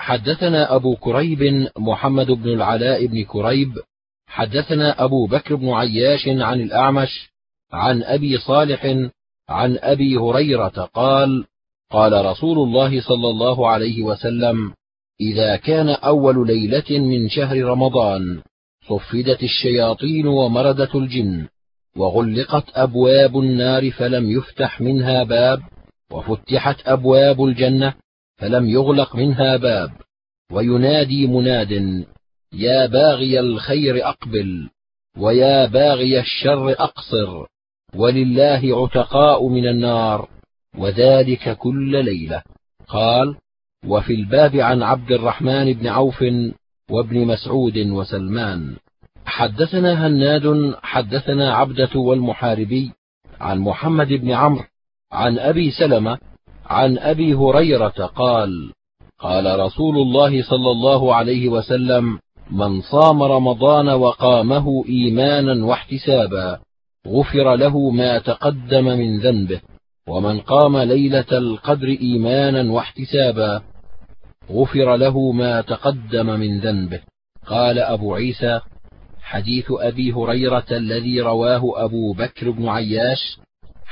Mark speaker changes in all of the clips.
Speaker 1: حدثنا أبو كريب محمد بن العلاء بن كريب. حدثنا أبو بكر بن عياش عن الأعمش عن أبي صالح عن أبي هريرة قال قال رسول الله صلى الله عليه وسلم إذا كان أول ليلة من شهر رمضان صفدت الشياطين ومردت الجن وغلقت أبواب النار فلم يفتح منها باب وفتحت أبواب الجنة فلم يغلق منها باب. وينادي مناد يا باغي الخير أقبل ويا باغي الشر أقصر ولله عتقاء من النار وذلك كل ليلة. قال وفي الباب عن عبد الرحمن بن عوف وابن مسعود وسلمان. حدثنا هناد حدثنا عبدة والمحاربي عن محمد بن عمرو عن أبي سلمة عن أبي هريرة قال قال رسول الله صلى الله عليه وسلم من صام رمضان وقامه إيمانا واحتسابا غفر له ما تقدم من ذنبه ومن قام ليلة القدر إيمانا واحتسابا غفر له ما تقدم من ذنبه. قال أبو عيسى حديث أبي هريرة الذي رواه أبو بكر بن عياش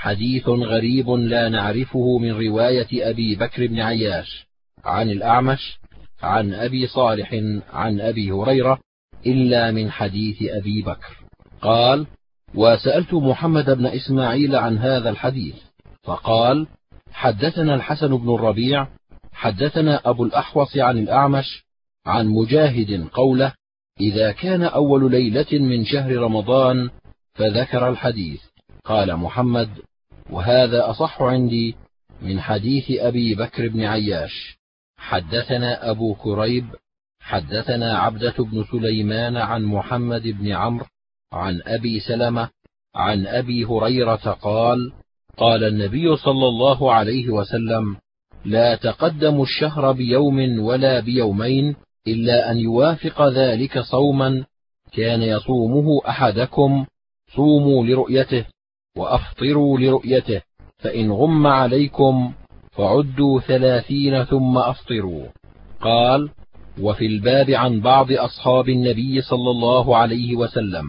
Speaker 1: حديث غريب لا نعرفه من رواية أبي بكر بن عياش عن الأعمش عن أبي صالح عن أبي هريرة إلا من حديث أبي بكر. قال وسألت محمد بن إسماعيل عن هذا الحديث فقال حدثنا الحسن بن الربيع حدثنا أبو الأحوص عن الأعمش عن مجاهد قوله إذا كان أول ليلة من شهر رمضان فذكر الحديث. قال محمد وهذا أصح عندي من حديث أبي بكر بن عياش. حدثنا أبو كريب حدثنا عبدة بن سليمان عن محمد بن عمرو عن أبي سلمة عن أبي هريرة قال قال النبي صلى الله عليه وسلم لا تقدموا الشهر بيوم ولا بيومين إلا أن يوافق ذلك صوما كان يصومه أحدكم صوموا لرؤيته. وأفطروا لرؤيته فإن غم عليكم فعدوا ثلاثين ثم أفطروا. قال وفي الباب عن بعض أصحاب النبي صلى الله عليه وسلم.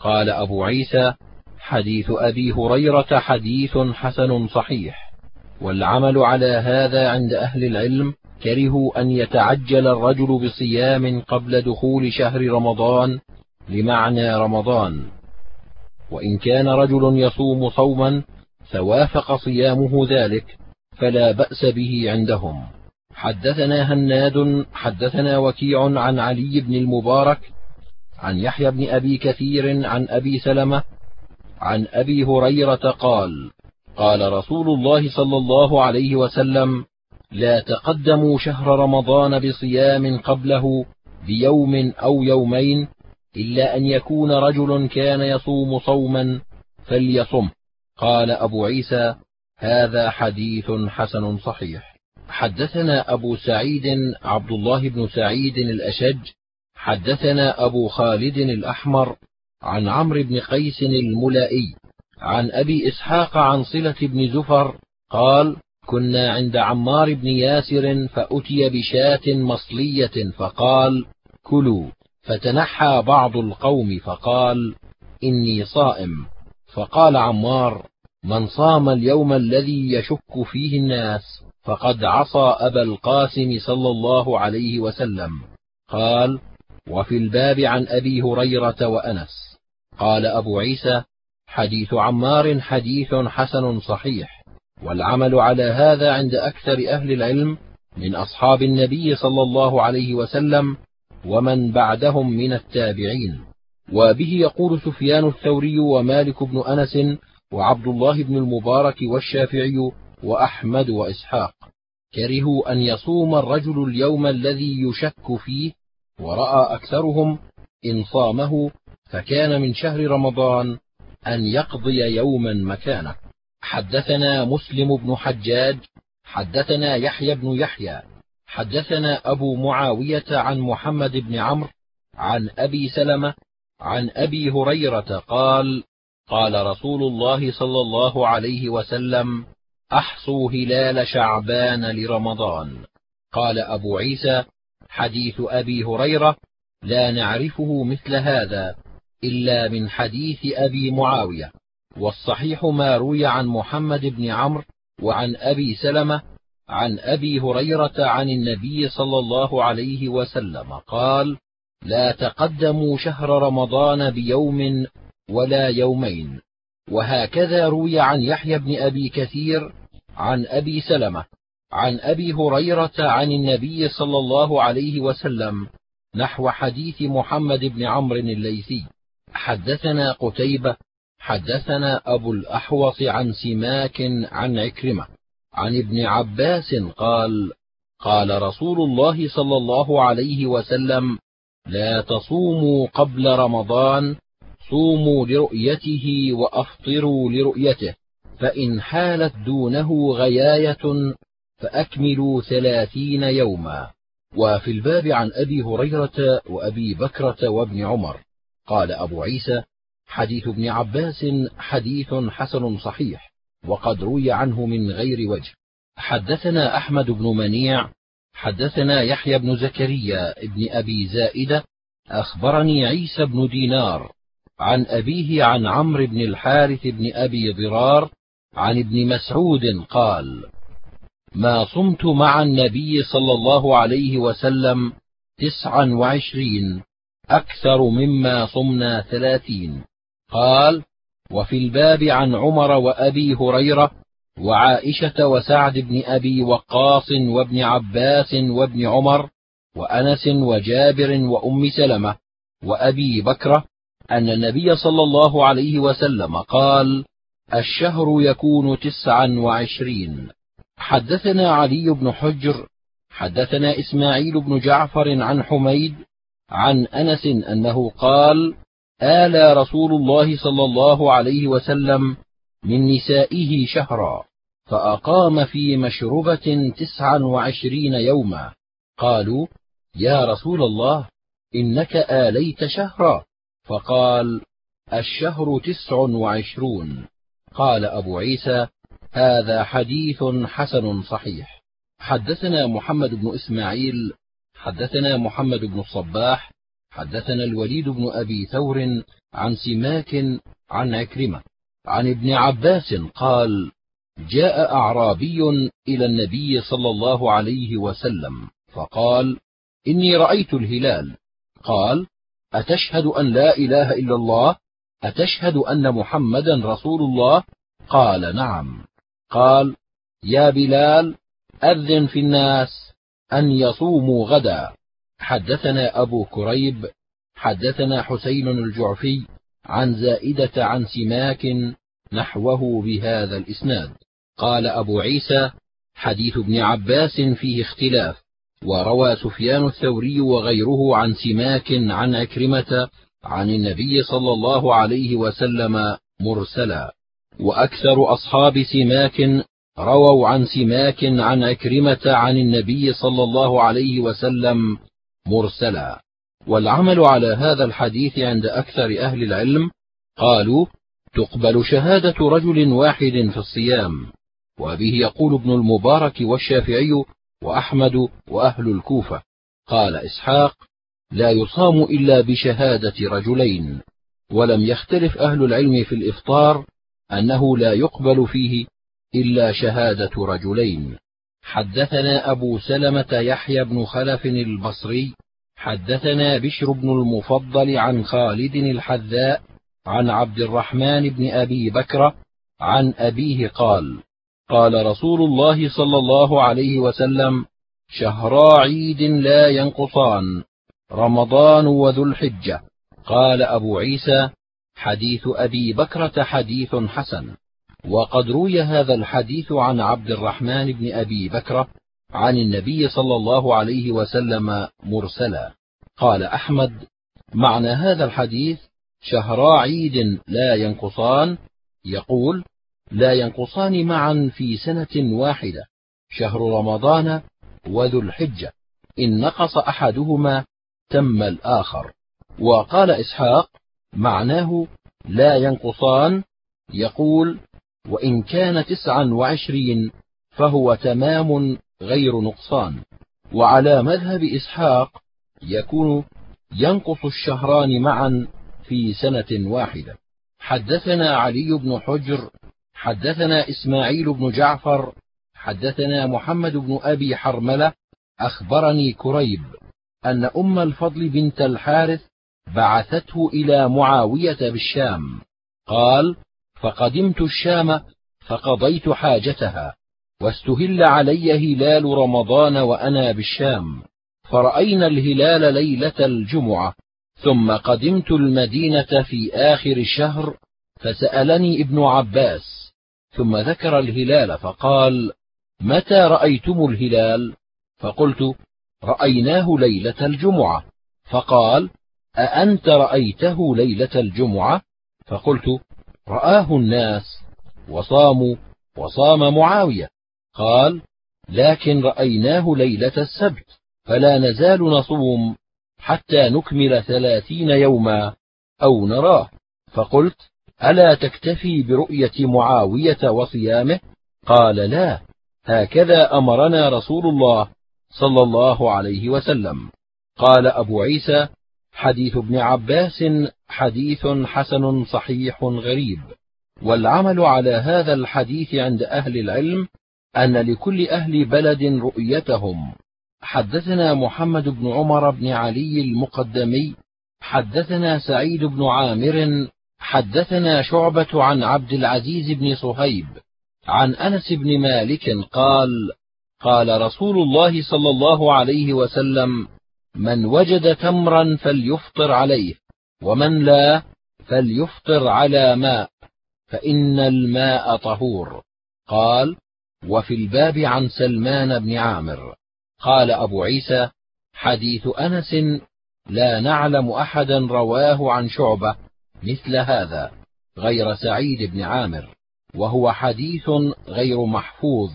Speaker 1: قال أبو عيسى حديث أبي هريرة حديث حسن صحيح. والعمل على هذا عند أهل العلم كرهوا أن يتعجل الرجل بصيام قبل دخول شهر رمضان لمعنى رمضان. وإن كان رجل يصوم صوما فوافق صيامه ذلك فلا بأس به عندهم. حدثنا هناد حدثنا وكيع عن علي بن المبارك عن يحيى بن أبي كثير عن أبي سلمة عن أبي هريرة قال قال رسول الله صلى الله عليه وسلم لا تقدموا شهر رمضان بصيام قبله بيوم أو يومين إلا أن يكون رجل كان يصوم صوما فليصم. قال أبو عيسى هذا حديث حسن صحيح. حدثنا أبو سعيد عبد الله بن سعيد الأشج. حدثنا أبو خالد الأحمر عن عمرو بن قيس الملائي عن أبي إسحاق عن صلة بن زفر قال كنا عند عمار بن ياسر فأتي بشاة مصلية فقال كلوا. فتنحى بعض القوم فقال إني صائم. فقال عمار من صام اليوم الذي يشك فيه الناس فقد عصى أبا القاسم صلى الله عليه وسلم. قال وفي الباب عن أبي هريرة وأنس. قال أبو عيسى حديث عمار حديث حسن صحيح والعمل على هذا عند أكثر أهل العلم من أصحاب النبي صلى الله عليه وسلم ومن بعدهم من التابعين. وبه يقول سفيان الثوري ومالك بن أنس وعبد الله بن المبارك والشافعي وأحمد وإسحاق. كرهوا أن يصوم الرجل اليوم الذي يشك فيه ورأى أكثرهم إن صامه فكان من شهر رمضان أن يقضي يوما مكانه. حدثنا مسلم بن حجاج حدثنا يحيى بن يحيى حدثنا أبو معاوية عن محمد بن عمرو عن أبي سلمة عن أبي هريرة قال قال رسول الله صلى الله عليه وسلم أحصوا هلال شعبان لرمضان. قال أبو عيسى حديث أبي هريرة لا نعرفه مثل هذا إلا من حديث أبي معاوية. والصحيح ما روي عن محمد بن عمرو وعن أبي سلمة عن أبي هريرة عن النبي صلى الله عليه وسلم قال لا تقدموا شهر رمضان بيوم ولا يومين وهكذا روي عن يحيى بن أبي كثير عن أبي سلمة عن أبي هريرة عن النبي صلى الله عليه وسلم نحو حديث محمد بن عمرو الليثي حدثنا قتيبة حدثنا أبو الأحوص عن سماك عن عكرمة عن ابن عباس قال قال رسول الله صلى الله عليه وسلم لا تصوموا قبل رمضان صوموا لرؤيته وأفطروا لرؤيته فإن حالت دونه غياية فأكملوا ثلاثين يوما. وفي الباب عن أبي هريرة وأبي بكرة وابن عمر. قال أبو عيسى حديث ابن عباس حديث حسن صحيح. وقد روي عنه من غير وجه. حدثنا أحمد بن منيع حدثنا يحيى بن زكريا بن أبي زائدة أخبرني عيسى بن دينار عن أبيه عن عمرو بن الحارث بن أبي ضرار عن ابن مسعود قال ما صمت مع النبي صلى الله عليه وسلم تسعا وعشرين أكثر مما صمنا ثلاثين. قال وفي الباب عن عمر وأبي هريرة وعائشة وسعد بن أبي وقاص وابن عباس وابن عمر وأنس وجابر وأم سلمة وأبي بكرة أن النبي صلى الله عليه وسلم قال الشهر يكون تسعا وعشرين. حدثنا علي بن حجر حدثنا إسماعيل بن جعفر عن حميد عن أنس أنه قال آلى رسول الله صلى الله عليه وسلم من نسائه شهرا فأقام في مشربة تسعا وعشرين يوما. قالوا يا رسول الله إنك آليت شهرا. فقال الشهر تسع وعشرون قال أبو عيسى هذا حديث حسن صحيح. حدثنا محمد بن إسماعيل حدثنا محمد بن الصباح حدثنا الوليد بن أبي ثور عن سماك عن عكرمة عن ابن عباس قال جاء أعرابي إلى النبي صلى الله عليه وسلم فقال إني رأيت الهلال. قال أتشهد أن لا إله إلا الله؟ أتشهد أن محمدا رسول الله؟ قال نعم. قال يا بلال أذن في الناس أن يصوموا غدا. حدثنا أبو كريب حدثنا حسين الجعفي عن زائدة عن سماك نحوه بهذا الإسناد. قال أبو عيسى حديث ابن عباس فيه اختلاف وروى سفيان الثوري وغيره عن سماك عن عكرمة عن النبي صلى الله عليه وسلم مرسلا. وأكثر أصحاب سماك رووا عن سماك عن عكرمة عن النبي صلى الله عليه وسلم مرسلا. والعمل على هذا الحديث عند أكثر أهل العلم قالوا تقبل شهادة رجل واحد في الصيام وبه يقول ابن المبارك والشافعي وأحمد وأهل الكوفة. قال إسحاق لا يصام إلا بشهادة رجلين. ولم يختلف أهل العلم في الإفطار أنه لا يقبل فيه إلا شهادة رجلين. حدثنا أبو سلمة يحيى بن خلف البصري حدثنا بشر بن المفضل عن خالد الحذاء عن عبد الرحمن بن أبي بكر عن أبيه قال قال رسول الله صلى الله عليه وسلم شهرا عيد لا ينقصان رمضان وذو الحجة. قال أبو عيسى حديث أبي بكرة حديث حسن. وقد روي هذا الحديث عن عبد الرحمن بن أبي بكرة عن النبي صلى الله عليه وسلم مرسلا. قال أحمد معنى هذا الحديث شهرا عيد لا ينقصان. يقول لا ينقصان معا في سنة واحدة شهر رمضان وذو الحجة. إن نقص أحدهما تم الآخر. وقال إسحاق معناه لا ينقصان. يقول وإن كان تسعا وعشرين فهو تمام غير نقصان. وعلى مذهب إسحاق يكون ينقص الشهران معا في سنة واحدة. حدثنا علي بن حجر حدثنا إسماعيل بن جعفر حدثنا محمد بن أبي حرملة أخبرني كريب أن أم الفضل بنت الحارث بعثته إلى معاوية بالشام. قال فقدمت الشام فقضيت حاجتها. واستهل علي هلال رمضان وأنا بالشام. فرأينا الهلال ليلة الجمعة ثم قدمت المدينة في آخر الشهر فسألني ابن عباس ثم ذكر الهلال فقال متى رأيتم الهلال؟ فقلت رأيناه ليلة الجمعة. فقال أأنت رأيته ليلة الجمعة؟ فقلت رآه الناس وصاموا وصام معاوية. قال لكن رأيناه ليلة السبت فلا نزال نصوم حتى نكمل ثلاثين يوما أو نراه. فقلت ألا تكتفي برؤية معاوية وصيامه؟ قال لا. هكذا أمرنا رسول الله صلى الله عليه وسلم. قال أبو عيسى حديث ابن عباس حديث حسن صحيح غريب. والعمل على هذا الحديث عند أهل العلم أن لكل أهل بلد رؤيتهم. حدثنا محمد بن عمر بن علي المقدمي حدثنا سعيد بن عامر حدثنا شعبة عن عبد العزيز بن صهيب عن أنس بن مالك قال قال رسول الله صلى الله عليه وسلم من وجد تمرا فليفطر عليه ومن لا فليفطر على ماء فإن الماء طهور. قال وفي الباب عن سلمان بن عامر. قال أبو عيسى حديث أنس لا نعلم أحدا رواه عن شعبة مثل هذا غير سعيد بن عامر وهو حديث غير محفوظ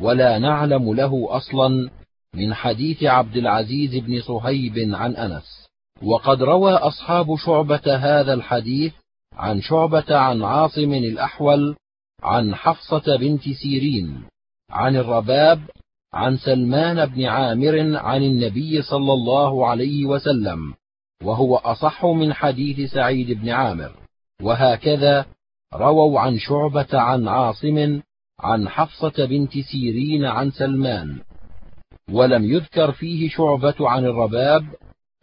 Speaker 1: ولا نعلم له أصلا من حديث عبد العزيز بن صهيب عن أنس. وقد روى أصحاب شعبة هذا الحديث عن شعبة عن عاصم الأحول عن حفصة بنت سيرين عن الرباب عن سلمان بن عامر عن النبي صلى الله عليه وسلم وهو أصح من حديث سعيد بن عامر وهكذا رووا عن شعبة عن عاصم عن حفصة بنت سيرين عن سلمان. ولم يذكر فيه شعبة عن الرباب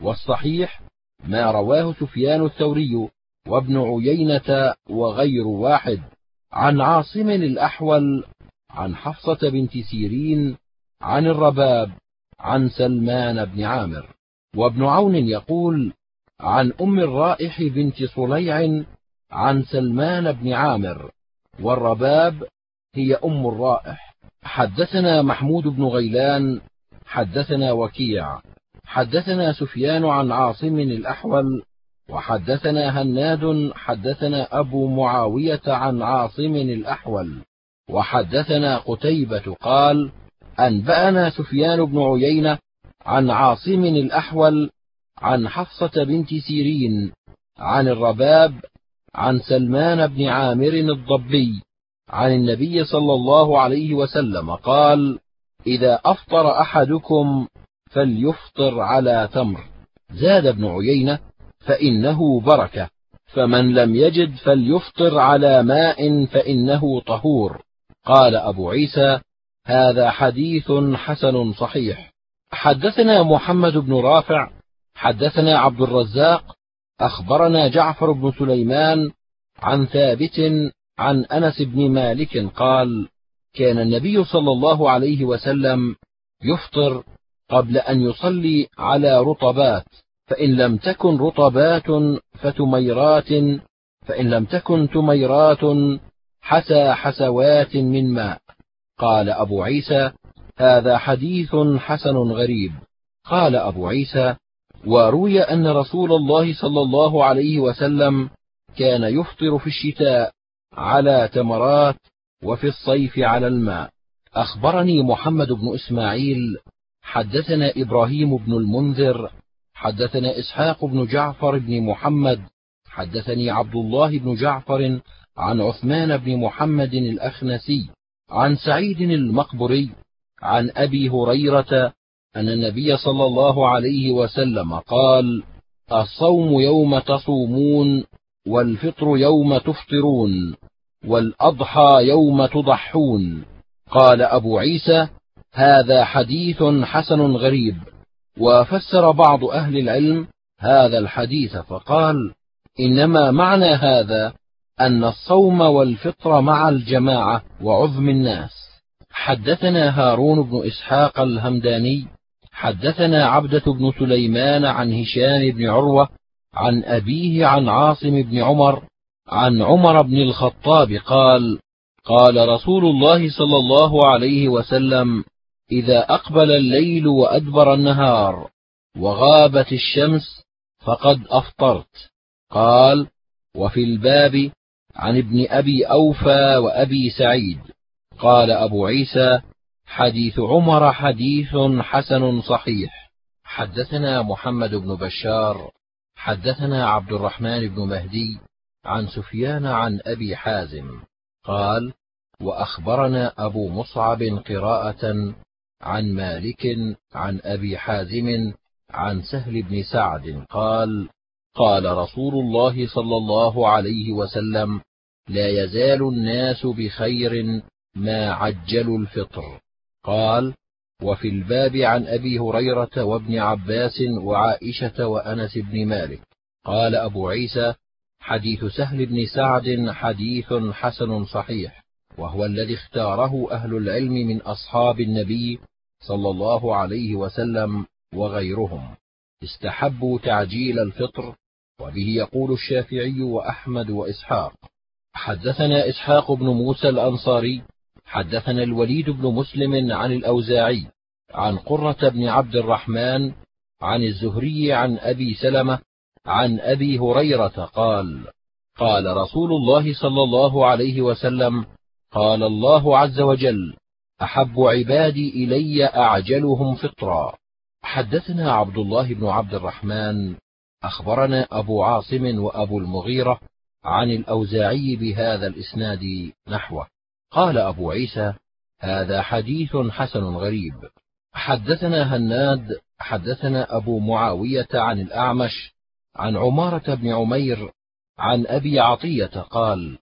Speaker 1: والصحيح ما رواه سفيان الثوري وابن عيينة وغير واحد. عن عاصم الأحول عن حفصة بنت سيرين عن الرباب عن سلمان بن عامر. وابن عون يقول عن أم الرائح بنت صليع عن سلمان بن عامر. والرباب هي أم الرائح. حدثنا محمود بن غيلان حدثنا وكيع. حدثنا سفيان عن عاصم الأحول وحدثنا هناد حدثنا أبو معاوية عن عاصم الأحول وحدثنا قتيبة قال أنبأنا سفيان بن عيينة عن عاصم الأحول عن حفصة بنت سيرين عن الرباب عن سلمان بن عامر الضبي عن النبي صلى الله عليه وسلم قال إذا أفطر أحدكم فليفطر على تمر. زاد ابن عيينة فإنه بركة. فمن لم يجد فليفطر على ماء فإنه طهور. قال أبو عيسى هذا حديث حسن صحيح. حدثنا محمد بن رافع حدثنا عبد الرزاق أخبرنا جعفر بن سليمان عن ثابت عن أنس بن مالك قال كان النبي صلى الله عليه وسلم يفطر قبل أن يصلي على رطبات. فإن لم تكن رطبات فتميرات فإن لم تكن تميرات حسى حسوات من ماء. قال أبو عيسى هذا حديث حسن غريب. قال أبو عيسى وروي أن رسول الله صلى الله عليه وسلم كان يفطر في الشتاء على تمرات وفي الصيف على الماء. أخبرني محمد بن إسماعيل حدثنا إبراهيم بن المنذر حدثنا إسحاق بن جعفر بن محمد حدثني عبد الله بن جعفر عن عثمان بن محمد الأخنسي عن سعيد المقبري عن أبي هريرة أن النبي صلى الله عليه وسلم قال: الصوم يوم تصومون، والفطر يوم تفطرون، والأضحى يوم تضحون. قال أبو عيسى: هذا حديث حسن غريب، وفسر بعض أهل العلم هذا الحديث فقال: إنما معنى هذا أن الصوم والفطر مع الجماعة وعظم الناس. حدثنا هارون بن إسحاق الهمداني حدثنا عبدة بن سليمان عن هشام بن عروة عن أبيه عن عاصم بن عمر عن عمر بن الخطاب قال: قال رسول الله صلى الله عليه وسلم: إذا أقبل الليل وأدبر النهار وغابت الشمس فقد أفطرت. قال: وفي الباب عن ابن أبي أوفى وأبي سعيد. قال أبو عيسى حديث عمر حديث حسن صحيح. حدثنا محمد بن بشار حدثنا عبد الرحمن بن مهدي عن سفيان عن أبي حازم. قال وأخبرنا أبو مصعب قراءة عن مالك عن أبي حازم عن سهل بن سعد قال قال رسول الله صلى الله عليه وسلم لا يزال الناس بخير ما عجلوا الفطر. قال وفي الباب عن أبي هريرة وابن عباس وعائشة وأنس بن مالك. قال أبو عيسى حديث سهل بن سعد حديث حسن صحيح. وهو الذي اختاره أهل العلم من أصحاب النبي صلى الله عليه وسلم وغيرهم. استحبوا تعجيل الفطر وبه يقول الشافعي وأحمد وإسحاق. حدثنا إسحاق بن موسى الأنصاري حدثنا الوليد بن مسلم عن الأوزاعي عن قرة بن عبد الرحمن عن الزهري عن أبي سلمة عن أبي هريرة قال قال رسول الله صلى الله عليه وسلم قال الله عز وجل أحب عبادي إلي أعجلهم فطرا. حدثنا عبد الله بن عبد الرحمن أخبرنا أبو عاصم وأبو المغيرة عن الأوزاعي بهذا الإسناد نحوه. قال أبو عيسى هذا حديث حسن غريب. حدثنا هناد حدثنا أبو معاوية عن الأعمش عن عمارة بن عمير عن أبي عطية قال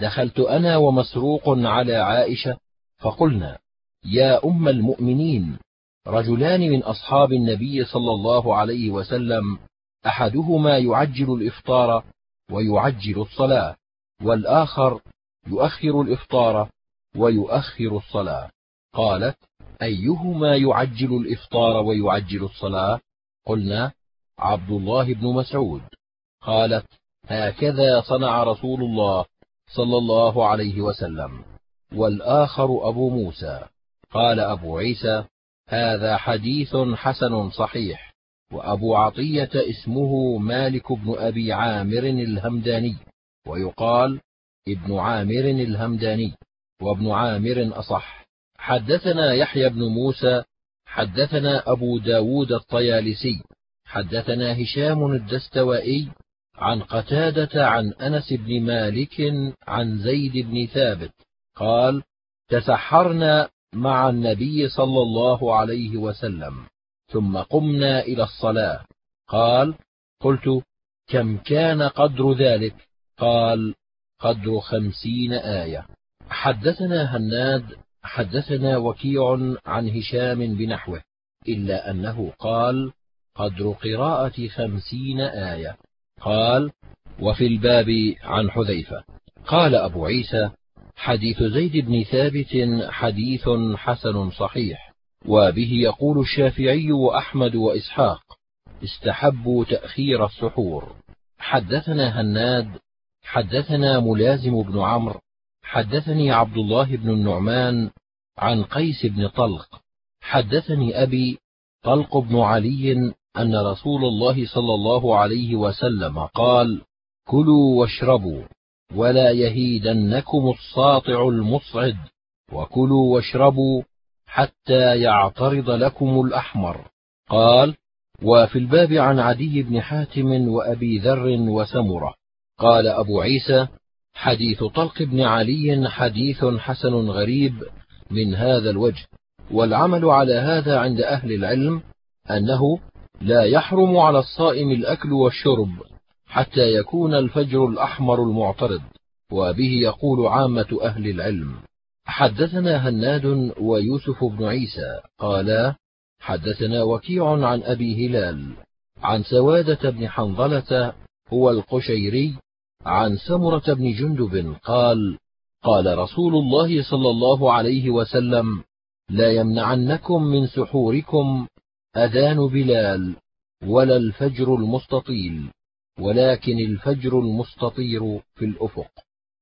Speaker 1: دخلت أنا ومسروق على عائشة فقلنا يا أم المؤمنين رجلان من أصحاب النبي صلى الله عليه وسلم أحدهما يعجل الإفطار ويعجل الصلاة والآخر يؤخر الإفطار ويؤخر الصلاة. قالت أيهما يعجل الإفطار ويعجل الصلاة؟ قلنا عبد الله بن مسعود. قالت هكذا صنع رسول الله صلى الله عليه وسلم. والآخر أبو موسى. قال أبو عيسى هذا حديث حسن صحيح. وأبو عطية اسمه مالك بن أبي عامر الهمداني. ويقال ابن عامر الهمداني. وابن عامر أصح. حدثنا يحيى بن موسى. حدثنا أبو داود الطيالسي. حدثنا هشام الدستوائي. عن قتادة عن أنس بن مالك عن زيد بن ثابت قال تسحرنا مع النبي صلى الله عليه وسلم ثم قمنا إلى الصلاة. قال قلت كم كان قدر ذلك؟ قال قدر خمسين آية. حدثنا هناد حدثنا وكيع عن هشام بنحوه إلا أنه قال قدر قراءة خمسين آية. قال وفي الباب عن حذيفة. قال أبو عيسى حديث زيد بن ثابت حديث حسن صحيح وبه يقول الشافعي وأحمد وإسحاق استحبوا تأخير السحور. حدثنا هناد حدثنا ملازم بن عمرو حدثني عبد الله بن النعمان عن قيس بن طلق حدثني أبي طلق بن علي أن رسول الله صلى الله عليه وسلم قال كلوا واشربوا ولا يهيدنكم الساطع المصعد وكلوا واشربوا حتى يعترض لكم الأحمر. قال وفي الباب عن عدي بن حاتم وأبي ذر وسمرة. قال أبو عيسى حديث طلق بن علي حديث حسن غريب من هذا الوجه والعمل على هذا عند أهل العلم أنه لا يحرم على الصائم الأكل والشرب حتى يكون الفجر الأحمر المعترض وبه يقول عامة أهل العلم. حدثنا هناد ويوسف بن عيسى قالا حدثنا وكيع عن أبي هلال عن سوادة بن حنظلة هو القشيري عن سمرة بن جندب قال قال رسول الله صلى الله عليه وسلم لا يمنعنكم من سحوركم أذان بلال ولا الفجر المستطيل ولكن الفجر المستطير في الأفق.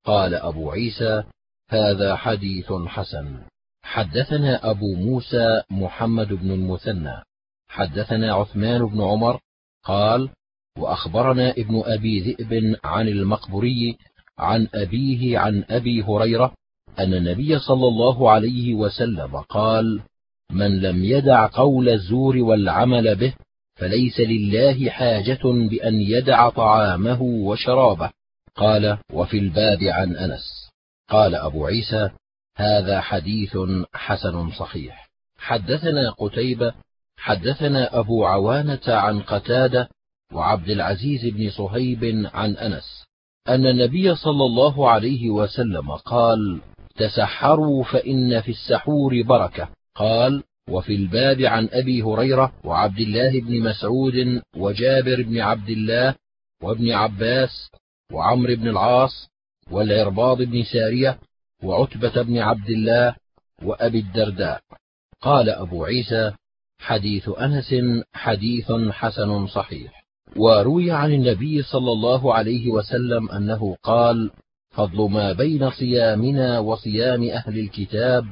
Speaker 1: قال أبو عيسى هذا حديث حسن. حدثنا أبو موسى محمد بن المثنى. حدثنا عثمان بن عمر قال وأخبرنا ابن أبي ذئب عن المقبري عن أبيه عن أبي هريرة أن النبي صلى الله عليه وسلم قال من لم يدع قول الزور والعمل به فليس لله حاجة بأن يدع طعامه وشرابه. قال وفي الباب عن أنس. قال أبو عيسى هذا حديث حسن صحيح. حدثنا قتيبة حدثنا أبو عوانة عن قتادة وعبد العزيز بن صهيب عن أنس. أن النبي صلى الله عليه وسلم قال تسحروا فإن في السحور بركة. قال وفي الباب عن أبي هريرة وعبد الله بن مسعود وجابر بن عبد الله وابن عباس وعمرو بن العاص والعرباض بن سارية وعتبة بن عبد الله وأبي الدرداء. قال أبو عيسى حديث أنس حديث حسن صحيح. وروي عن النبي صلى الله عليه وسلم أنه قال فضل ما بين صيامنا وصيام أهل الكتاب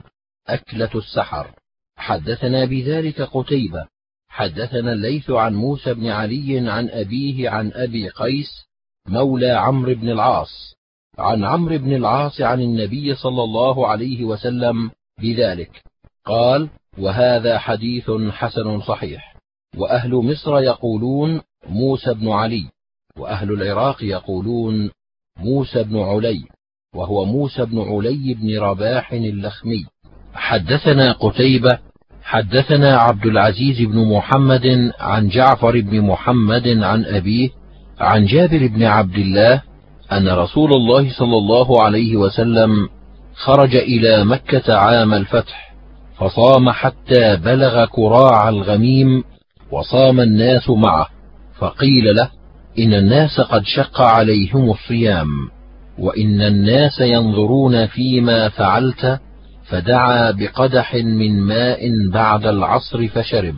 Speaker 1: أكلة السحر. حدثنا بذلك قتيبة. حدثنا الليث عن موسى بن علي عن أبيه عن أبي قيس مولى عمرو بن العاص. عن عمرو بن العاص عن النبي صلى الله عليه وسلم بذلك. قال وهذا حديث حسن صحيح. وأهل مصر يقولون موسى بن علي. وأهل العراق يقولون موسى بن علي. وهو موسى بن علي بن رباح اللخمي. حدثنا قتيبة حدثنا عبد العزيز بن محمد عن جعفر بن محمد عن أبيه عن جابر بن عبد الله أن رسول الله صلى الله عليه وسلم خرج إلى مكة عام الفتح فصام حتى بلغ كراع الغميم وصام الناس معه فقيل له إن الناس قد شق عليهم الصيام وإن الناس ينظرون فيما فعلت فدعا بقدح من ماء بعد العصر فشرب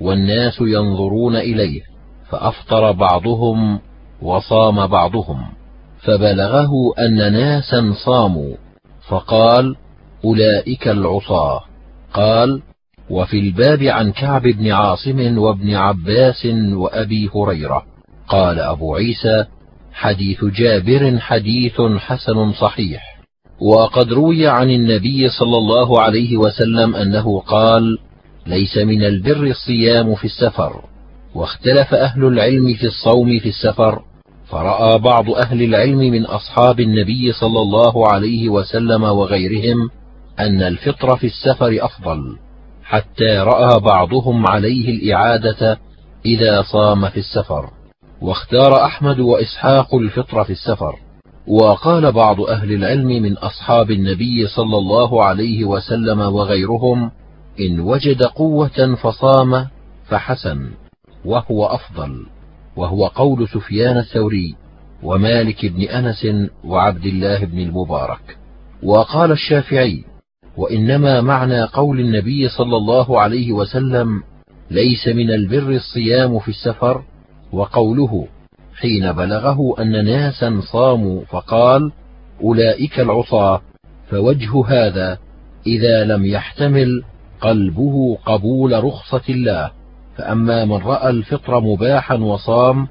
Speaker 1: والناس ينظرون إليه فأفطر بعضهم وصام بعضهم فبلغه أن ناسا صاموا فقال أولئك العصاة. قال وفي الباب عن كعب بن عاصم وابن عباس وأبي هريرة. قال أبو عيسى حديث جابر حديث حسن صحيح. وقد روي عن النبي صلى الله عليه وسلم أنه قال ليس من البر الصيام في السفر. واختلف أهل العلم في الصوم في السفر فرأى بعض أهل العلم من أصحاب النبي صلى الله عليه وسلم وغيرهم أن الفطر في السفر أفضل حتى رأى بعضهم عليه الإعادة إذا صام في السفر. واختار أحمد وإسحاق الفطر في السفر. وقال بعض أهل العلم من أصحاب النبي صلى الله عليه وسلم وغيرهم إن وجد قوة فصام فحسن وهو أفضل وهو قول سفيان الثوري ومالك بن أنس وعبد الله بن المبارك. وقال الشافعي وإنما معنى قول النبي صلى الله عليه وسلم ليس من البر الصيام في السفر وقوله حين بلغه أن ناسا صاموا فقال أولئك العصاة. فوجه هذا إذا لم يحتمل قلبه قبول رخصة الله. فأما من رأى الفطر مباحا وصام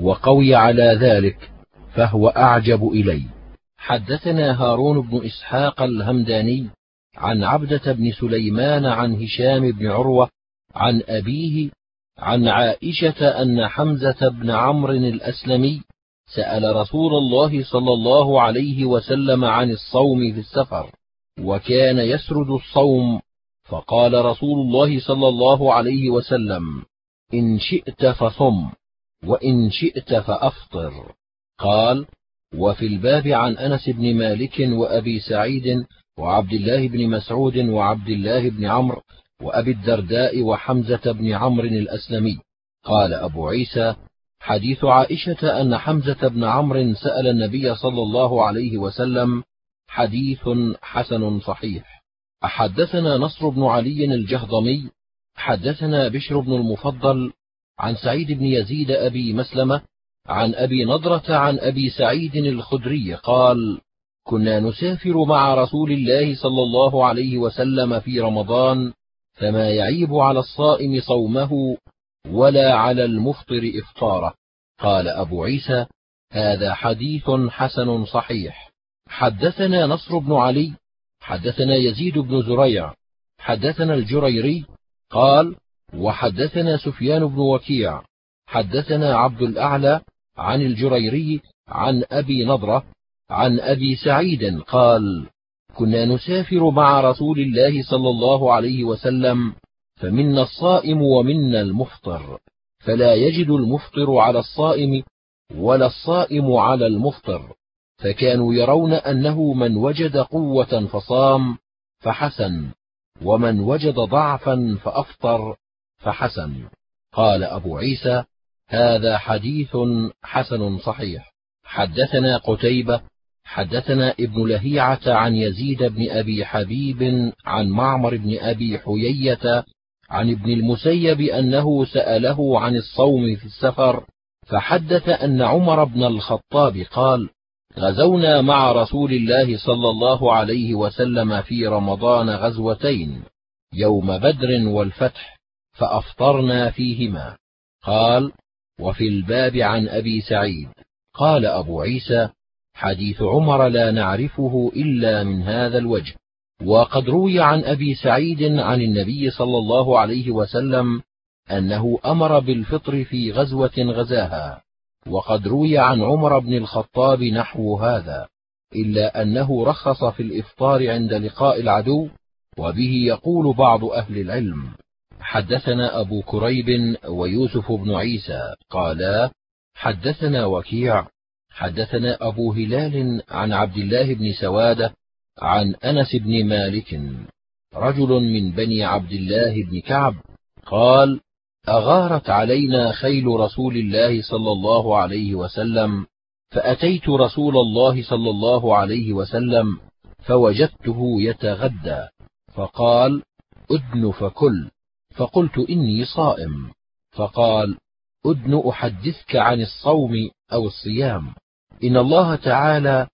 Speaker 1: وقوي على ذلك فهو أعجب إلي. حدثنا هارون بن إسحاق الهمداني عن عبدة بن سليمان عن هشام بن عروة عن أبيه عن عائشة أن حمزة بن عمرو الأسلمي سأل رسول الله صلى الله عليه وسلم عن الصوم في السفر وكان يسرد الصوم فقال رسول الله صلى الله عليه وسلم إن شئت فصم وإن شئت فأفطر. قال وفي الباب عن أنس بن مالك وأبي سعيد وعبد الله بن مسعود وعبد الله بن عمرو وأبي الدرداء وحمزة بن عمرو الأسلمي. قال أبو عيسى حديث عائشة أن حمزة بن عمرو سأل النبي صلى الله عليه وسلم حديث حسن صحيح. حدثنا نصر بن علي الجهضمي حدثنا بشر بن المفضل عن سعيد بن يزيد أبي مسلمة عن أبي نضرة عن أبي سعيد الخدري قال كنا نسافر مع رسول الله صلى الله عليه وسلم في رمضان فما يعيب على الصائم صومه ولا على المفطر إفطاره. قال أبو عيسى هذا حديث حسن صحيح. حدثنا نصر بن علي حدثنا يزيد بن زريع حدثنا الجريري قال وحدثنا سفيان بن وكيع حدثنا عبد الأعلى عن الجريري عن أبي نضرة عن أبي سعيد قال كنا نسافر مع رسول الله صلى الله عليه وسلم فمنا الصائم ومنا المفطر فلا يجد المفطر على الصائم ولا الصائم على المفطر فكانوا يرون أنه من وجد قوة فصام فحسن ومن وجد ضعفا فأفطر فحسن. قال أبو عيسى هذا حديث حسن صحيح. حدثنا قتيبة حدثنا ابن لهيعة عن يزيد بن أبي حبيب عن معمر بن أبي حيية عن ابن المسيب أنه سأله عن الصوم في السفر فحدث أن عمر بن الخطاب قال غزونا مع رسول الله صلى الله عليه وسلم في رمضان غزوتين يوم بدر والفتح فأفطرنا فيهما. قال وفي الباب عن أبي سعيد. قال أبو عيسى حديث عمر لا نعرفه إلا من هذا الوجه. وقد روي عن أبي سعيد عن النبي صلى الله عليه وسلم أنه أمر بالفطر في غزوة غزاها. وقد روي عن عمر بن الخطاب نحو هذا إلا أنه رخص في الإفطار عند لقاء العدو وبه يقول بعض أهل العلم حدثنا أبو كريب ويوسف بن عيسى قالا حدثنا وكيع حدثنا أبو هلال عن عبد الله بن سوادة عن أنس بن مالك رجل من بني عبد الله بن كعب قال أغارت علينا خيل رسول الله صلى الله عليه وسلم فأتيت رسول الله صلى الله عليه وسلم فوجدته يتغدى فقال أدن فكل فقلت إني صائم فقال أدن أحدثك عن الصوم أو الصيام. إن الله تعالى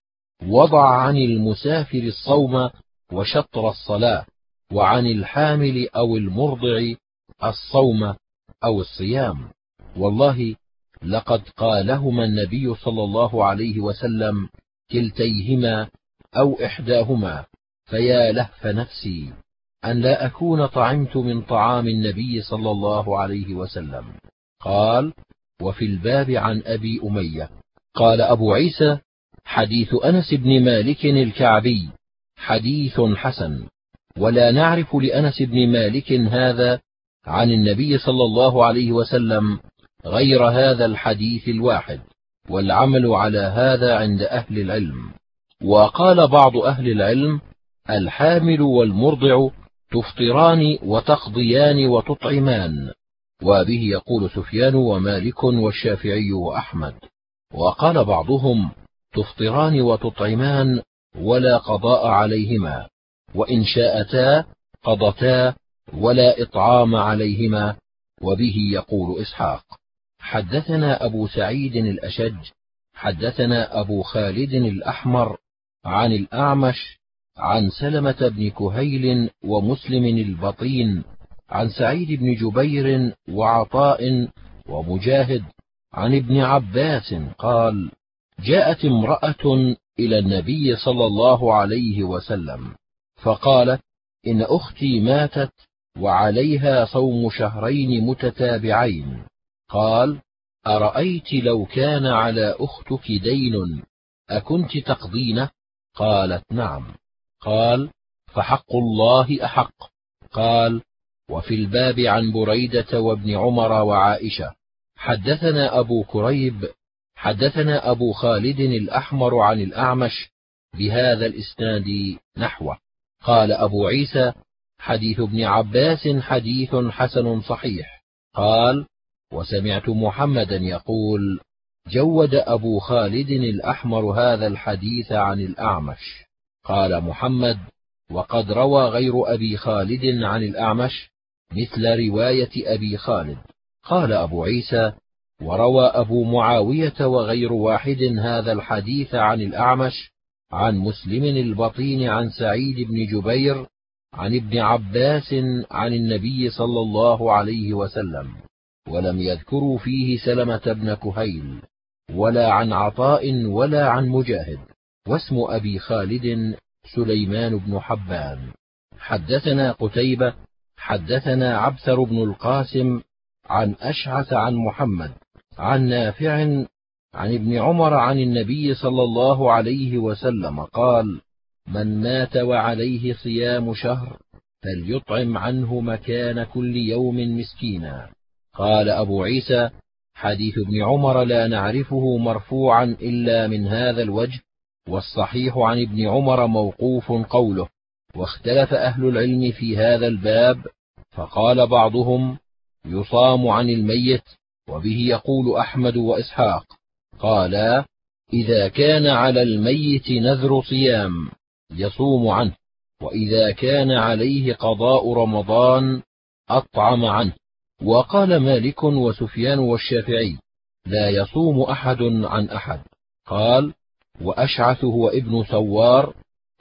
Speaker 1: وضع عن المسافر الصوم وشطر الصلاة وعن الحامل أو المرضع الصوم أو الصيام. والله لقد قالهما النبي صلى الله عليه وسلم كلتيهما أو إحداهما فيا لهف نفسي أن لا أكون طعمت من طعام النبي صلى الله عليه وسلم. قال وفي الباب عن أبي أمية. قال أبو عيسى حديث أنس بن مالك الكعبي حديث حسن. ولا نعرف لأنس بن مالك هذا عن النبي صلى الله عليه وسلم غير هذا الحديث الواحد والعمل على هذا عند أهل العلم. وقال بعض أهل العلم الحامل والمرضع تفطران وتقضيان وتطعمان. وبه يقول سفيان ومالك والشافعي وأحمد. وقال بعضهم تفطران وتطعمان ولا قضاء عليهما وإن شاءتا قضتا ولا إطعام عليهما وبه يقول إسحاق حدثنا أبو سعيد الأشج حدثنا أبو خالد الأحمر عن الأعمش عن سلمة بن كهيل ومسلم البطين عن سعيد بن جبير وعطاء ومجاهد عن ابن عباس قال جاءت امرأة إلى النبي صلى الله عليه وسلم فقالت إن أختي ماتت وعليها صوم شهرين متتابعين. قال أرأيت لو كان على أختك دين أكنت تقضينه؟ قالت نعم. قال فحق الله أحق. قال وفي الباب عن بريدة وابن عمر وعائشة. حدثنا أبو كريب حدثنا أبو خالد الأحمر عن الأعمش بهذا الإسناد نحوه. قال أبو عيسى حديث ابن عباس حديث حسن صحيح. قال وسمعت محمدا يقول جود أبو خالد الأحمر هذا الحديث عن الأعمش. قال محمد وقد روى غير أبي خالد عن الأعمش مثل رواية أبي خالد. قال أبو عيسى وروى أبو معاوية وغير واحد هذا الحديث عن الأعمش عن مسلم البطين عن سعيد بن جبير عن ابن عباس عن النبي صلى الله عليه وسلم ولم يذكروا فيه سلمة بن كهيل ولا عن عطاء ولا عن مجاهد واسم أبي خالد سليمان بن حبان. حدثنا قتيبة حدثنا عبثر بن القاسم عن أشعث عن محمد عن نافع عن ابن عمر عن النبي صلى الله عليه وسلم قال من مات وعليه صيام شهر فليطعم عنه مكان كل يوم مسكينا. قال أبو عيسى حديث ابن عمر لا نعرفه مرفوعا إلا من هذا الوجه والصحيح عن ابن عمر موقوف قوله واختلف أهل العلم في هذا الباب فقال بعضهم يصام عن الميت وبه يقول أحمد وإسحاق قالا إذا كان على الميت نذر صيام يصوم عنه وإذا كان عليه قضاء رمضان أطعم عنه. وقال مالك وسفيان والشافعي لا يصوم أحد عن أحد. قال وأشعث هو ابن ثوار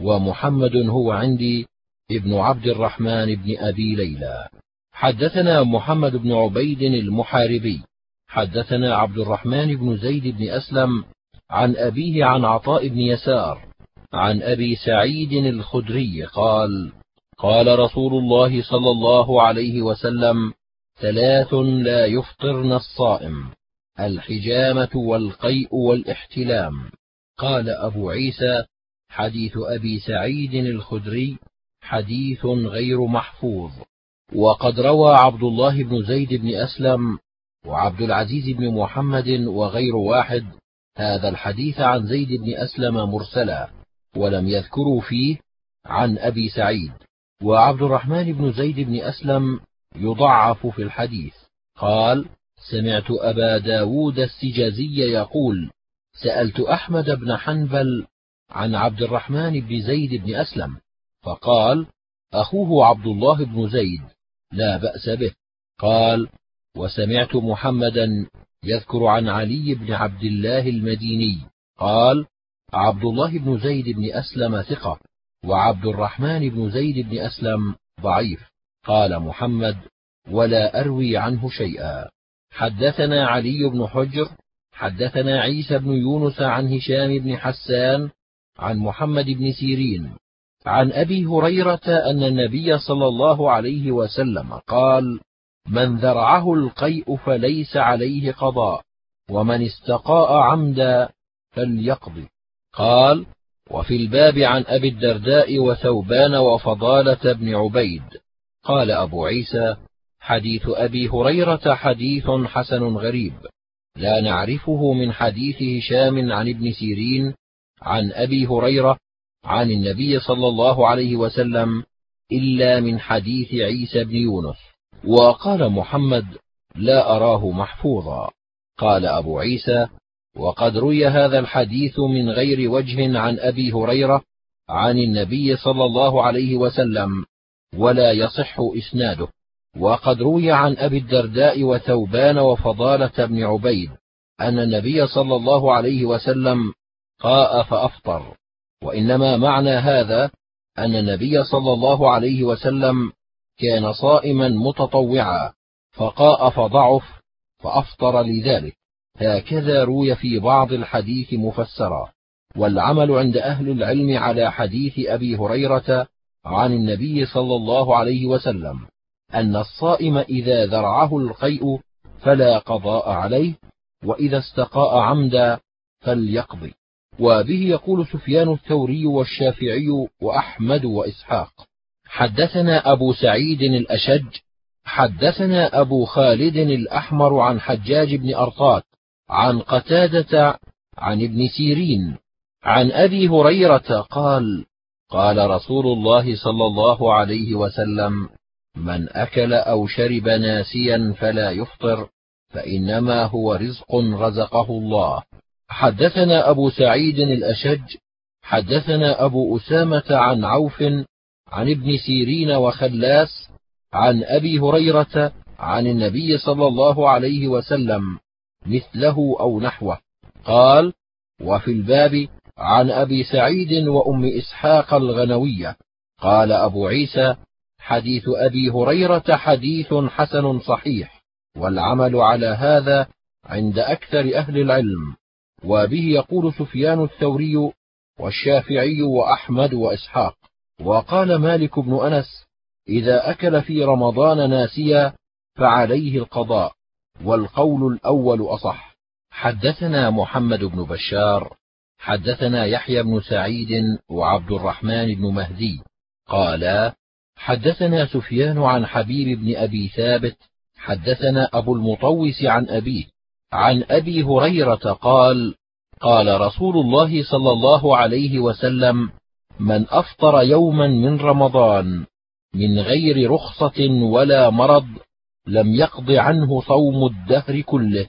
Speaker 1: ومحمد هو عندي ابن عبد الرحمن بن أبي ليلى. حدثنا محمد بن عبيد المحاربي. حدثنا عبد الرحمن بن زيد بن أسلم عن أبيه عن عطاء بن يسار عن أبي سعيد الخدري قال قال رسول الله صلى الله عليه وسلم ثلاث لا يفطرن الصائم الحجامة والقيء والاحتلام. قال أبو عيسى حديث أبي سعيد الخدري حديث غير محفوظ. وقد روى عبد الله بن زيد بن أسلم وعبد العزيز بن محمد وغير واحد هذا الحديث عن زيد بن أسلم مرسلا ولم يذكروا فيه عن أبي سعيد. وعبد الرحمن بن زيد بن أسلم يضعف في الحديث. قال سمعت أبا داود السجازي يقول سألت أحمد بن حنبل عن عبد الرحمن بن زيد بن أسلم فقال أخوه عبد الله بن زيد. لا بأس به. قال وسمعت محمدا يذكر عن علي بن عبد الله المديني. قال عبد الله بن زيد بن أسلم ثقة وعبد الرحمن بن زيد بن أسلم ضعيف. قال محمد ولا أروي عنه شيئا. حدثنا علي بن حجر حدثنا عيسى بن يونس عن هشام بن حسان عن محمد بن سيرين. عن أبي هريرة أن النبي صلى الله عليه وسلم قال من ذرعه القيء فليس عليه قضاء ومن استقاء عمدا فليقضي. قال وفي الباب عن أبي الدرداء وثوبان وفضالة بن عبيد. قال أبو عيسى حديث أبي هريرة حديث حسن غريب لا نعرفه من حديث هشام عن ابن سيرين عن أبي هريرة عن النبي صلى الله عليه وسلم إلا من حديث عيسى بن يونس وقال محمد لا أراه محفوظا قال أبو عيسى وقد روي هذا الحديث من غير وجه عن أبي هريرة عن النبي صلى الله عليه وسلم ولا يصح إسناده. وقد روي عن أبي الدرداء وثوبان وفضالة بن عبيد أن النبي صلى الله عليه وسلم قاء فأفطر وإنما معنى هذا أن النبي صلى الله عليه وسلم كان صائما متطوعا فقاء فضعف فأفطر لذلك. هكذا روي في بعض الحديث مفسرا. والعمل عند أهل العلم على حديث أبي هريرة عن النبي صلى الله عليه وسلم أن الصائم إذا ذرعه القيء فلا قضاء عليه وإذا استقاء عمدا فليقضي. وبه يقول سفيان الثوري والشافعي وأحمد وإسحاق. حدثنا أبو سعيد الأشج حدثنا أبو خالد الأحمر عن حجاج بن أرطات عن قتادة عن ابن سيرين عن أبي هريرة قال قال رسول الله صلى الله عليه وسلم من أكل أو شرب ناسيا فلا يفطر فإنما هو رزق رزقه الله. حدثنا أبو سعيد الأشج حدثنا أبو أسامة عن عوف عن ابن سيرين وخلاس عن أبي هريرة عن النبي صلى الله عليه وسلم مثله أو نحوه. قال وفي الباب عن أبي سعيد وأم إسحاق الغنوية. قال أبو عيسى حديث أبي هريرة حديث حسن صحيح والعمل على هذا عند أكثر أهل العلم. وبه يقول سفيان الثوري والشافعي وأحمد وإسحاق وقال مالك بن أنس إذا أكل في رمضان ناسيا فعليه القضاء والقول الأول أصح. حدثنا محمد بن بشار حدثنا يحيى بن سعيد وعبد الرحمن بن مهدي قالا حدثنا سفيان عن حبيب بن أبي ثابت حدثنا أبو المطوس عن أبيه عن أبي هريرة قال قال رسول الله صلى الله عليه وسلم من أفطر يوما من رمضان من غير رخصة ولا مرض لم يقض عنه صوم الدهر كله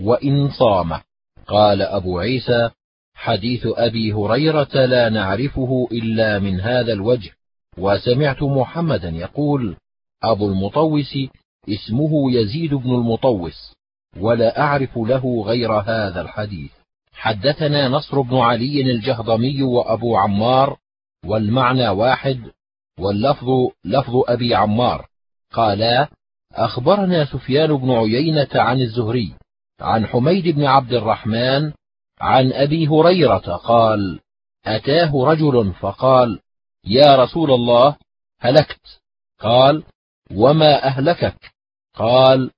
Speaker 1: وإن صام. قال أبو عيسى حديث أبي هريرة لا نعرفه إلا من هذا الوجه وسمعت محمدا يقول أبو المطوس اسمه يزيد بن المطوس. ولا أعرف له غير هذا الحديث. حدثنا نصر بن علي الجهضمي وأبو عمار والمعنى واحد واللفظ لفظ أبي عمار. قالا أخبرنا سفيان بن عيينة عن الزهري عن حميد بن عبد الرحمن عن أبي هريرة قال أتاه رجل فقال يا رسول الله هلكت. قال وما أهلكك؟ قال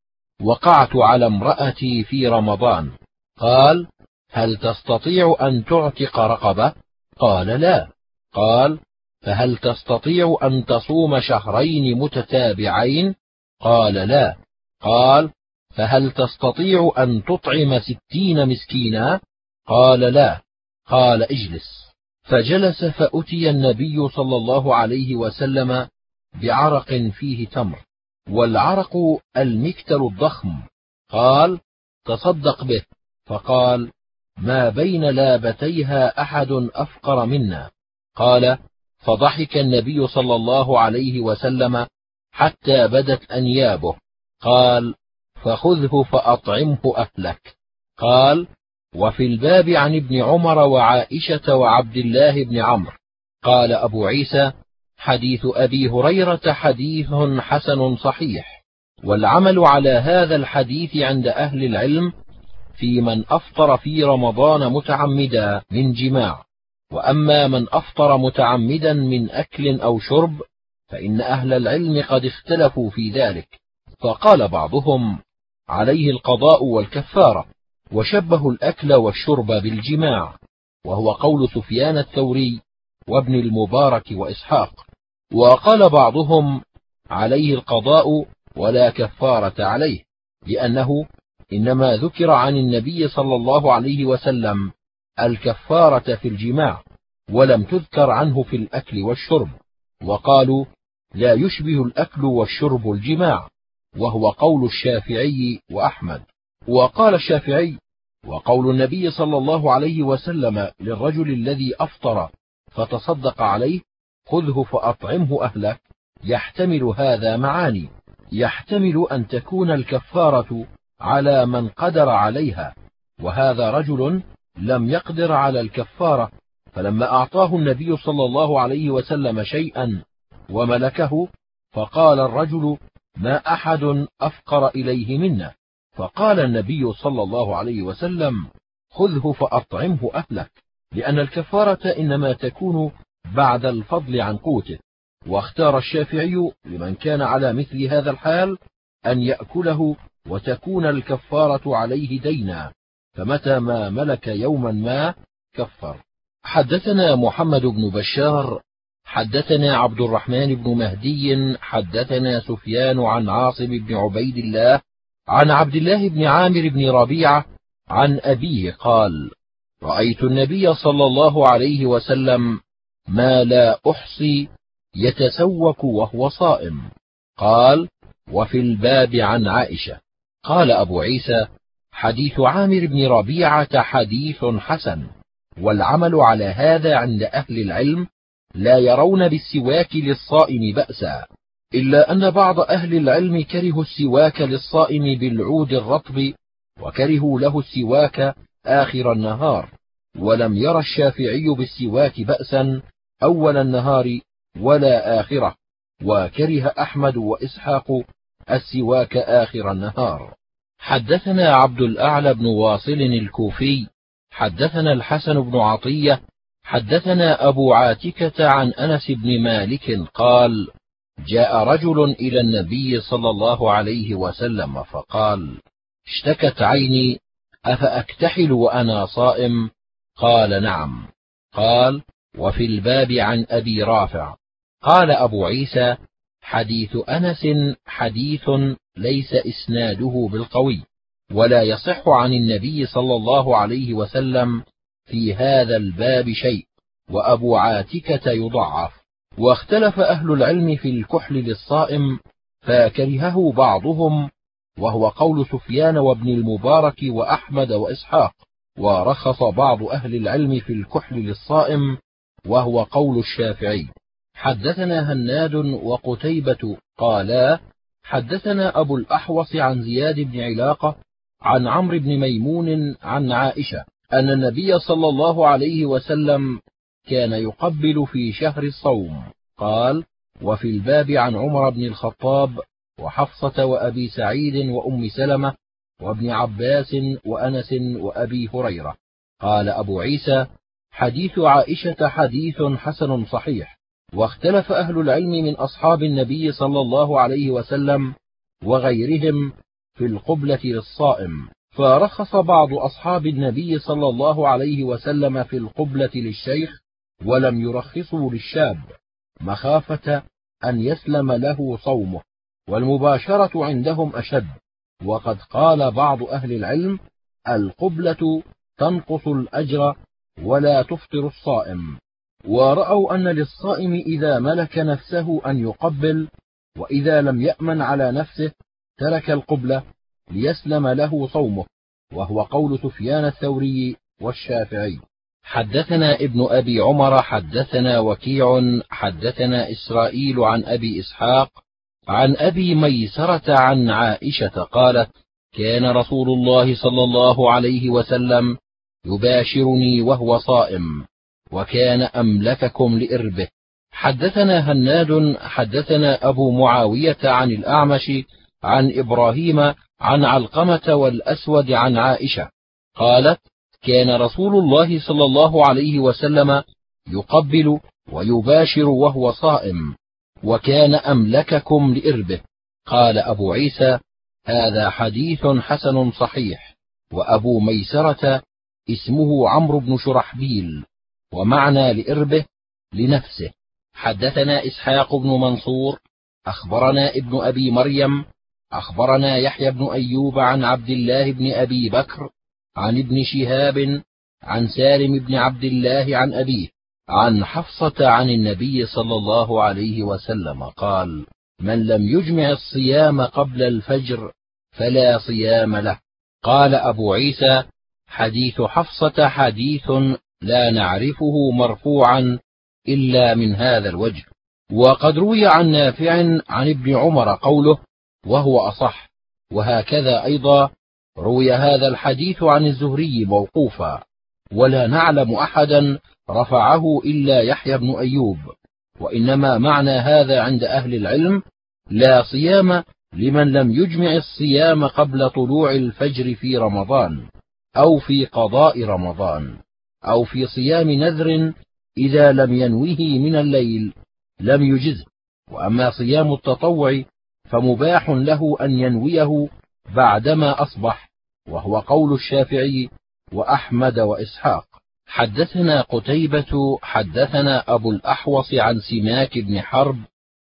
Speaker 1: وقعت على امرأتي في رمضان. قال هل تستطيع أن تعتق رقبة؟ قال لا. قال فهل تستطيع أن تصوم شهرين متتابعين؟ قال لا. قال فهل تستطيع أن تطعم ستين مسكينا؟ قال لا. قال اجلس. فجلس فأتي النبي صلى الله عليه وسلم بعرق فيه تمر. والعرق المكتل الضخم. قال تصدق به. فقال ما بين لابتيها أحد أفقر منا. قال فضحك النبي صلى الله عليه وسلم حتى بدت أنيابه. قال فخذه فأطعمه أهلك. قال وفي الباب عن ابن عمر وعائشة وعبد الله بن عمرو. قال أبو عيسى حديث أبي هريرة حديث حسن صحيح. والعمل على هذا الحديث عند أهل العلم في من أفطر في رمضان متعمدا من جماع. وأما من أفطر متعمدا من أكل أو شرب فإن أهل العلم قد اختلفوا في ذلك. فقال بعضهم عليه القضاء والكفارة وشبهوا الأكل والشرب بالجماع. وهو قول سفيان الثوري وابن المبارك وإسحاق. وقال بعضهم عليه القضاء ولا كفارة عليه لأنه إنما ذكر عن النبي صلى الله عليه وسلم الكفارة في الجماع ولم تذكر عنه في الأكل والشرب وقالوا لا يشبه الأكل والشرب الجماع وهو قول الشافعي وأحمد. وقال الشافعي وقول النبي صلى الله عليه وسلم للرجل الذي أفطر فتصدق عليه خذه فأطعمه أهلك يحتمل هذا معاني. يحتمل أن تكون الكفارة على من قدر عليها. وهذا رجل لم يقدر على الكفارة. فلما أعطاه النبي صلى الله عليه وسلم شيئا وملكه فقال الرجل ما أحد أفقر إليه منا. فقال النبي صلى الله عليه وسلم خذه فأطعمه أهلك. لأن الكفارة إنما تكون بعد الفضل عن قوته. واختار الشافعي لمن كان على مثل هذا الحال أن يأكله وتكون الكفارة عليه دينا فمتى ما ملك يوما ما كفر. حدثنا محمد بن بشار حدثنا عبد الرحمن بن مهدي حدثنا سفيان عن عاصم بن عبيد الله عن عبد الله بن عامر بن ربيعة عن أبيه قال رأيت النبي صلى الله عليه وسلم ما لا أحصي يتسوك وهو صائم. قال وفي الباب عن عائشة. قال أبو عيسى حديث عامر بن ربيعة حديث حسن والعمل على هذا عند أهل العلم لا يرون بالسواك للصائم بأسا إلا أن بعض أهل العلم كرهوا السواك للصائم بالعود الرطب وكرهوا له السواك آخر النهار ولم ير الشافعي بالسواك بأسا أول النهار ولا آخرة وكره أحمد وإسحاق السواك آخر النهار. حدثنا عبد الأعلى بن واصل الكوفي حدثنا الحسن بن عطية حدثنا أبو عاتكة عن أنس بن مالك قال جاء رجل إلى النبي صلى الله عليه وسلم فقال اشتكت عيني أفأكتحل وأنا صائم؟ قال نعم. قال وفي الباب عن أبي رافع. قال أبو عيسى حديث أنس حديث ليس إسناده بالقوي ولا يصح عن النبي صلى الله عليه وسلم في هذا الباب شيء وأبو عاتكة يضعف. واختلف أهل العلم في الكحل للصائم فكرهه بعضهم وهو قول سفيان وابن المبارك وأحمد وإسحاق ورخص بعض أهل العلم في الكحل للصائم وهو قول الشافعي. حدثنا هناد وقتيبة قالا حدثنا أبو الأحوص عن زياد بن علاقة عن عمرو بن ميمون عن عائشة أن النبي صلى الله عليه وسلم كان يقبل في شهر الصوم. قال وفي الباب عن عمر بن الخطاب وحفصة وأبي سعيد وأم سلمة وابن عباس وأنس وأبي هريرة. قال أبو عيسى حديث عائشة حديث حسن صحيح. واختلف أهل العلم من أصحاب النبي صلى الله عليه وسلم وغيرهم في القبلة للصائم. فرخص بعض أصحاب النبي صلى الله عليه وسلم في القبلة للشيخ ولم يرخصوا للشاب مخافة أن يسلم له صومه. والمباشرة عندهم أشد. وقد قال بعض أهل العلم القبلة تنقص الأجر ولا تفطر الصائم. ورأوا أن للصائم إذا ملك نفسه أن يقبل وإذا لم يأمن على نفسه ترك القبلة ليسلم له صومه وهو قول سفيان الثوري والشافعي. حدثنا ابن أبي عمر حدثنا وكيع حدثنا إسرائيل عن أبي إسحاق عن أبي ميسرة عن عائشة قالت كان رسول الله صلى الله عليه وسلم يباشرني وهو صائم وكان أملككم لإربه. حدثنا هناد حدثنا أبو معاوية عن الأعمش عن إبراهيم عن علقمة والأسود عن عائشة. قالت كان رسول الله صلى الله عليه وسلم يقبل ويباشر وهو صائم وكان أملككم لإربه. قال أبو عيسى هذا حديث حسن صحيح. وأبو ميسرة اسمه عمرو بن شرحبيل ومعنى لإربه لنفسه. حدثنا إسحاق بن منصور أخبرنا ابن أبي مريم أخبرنا يحيى بن أيوب عن عبد الله بن أبي بكر عن ابن شهاب عن سالم بن عبد الله عن أبيه عن حفصة عن النبي صلى الله عليه وسلم قال من لم يجمع الصيام قبل الفجر فلا صيام له. قال أبو عيسى حديث حفصة حديث لا نعرفه مرفوعا إلا من هذا الوجه. وقد روي عن نافع عن ابن عمر قوله وهو أصح وهكذا أيضا روي هذا الحديث عن الزهري موقوفا. ولا نعلم أحدا رفعه إلا يحيى بن أيوب وإنما معنى هذا عند أهل العلم لا صيام لمن لم يجمع الصيام قبل طلوع الفجر في رمضان. أو في قضاء رمضان أو في صيام نذر إذا لم ينوه من الليل لم يجزه وأما صيام التطوع فمباح له أن ينويه بعدما أصبح وهو قول الشافعي وأحمد وإسحاق. حدثنا قتيبة حدثنا أبو الأحوص عن سماك بن حرب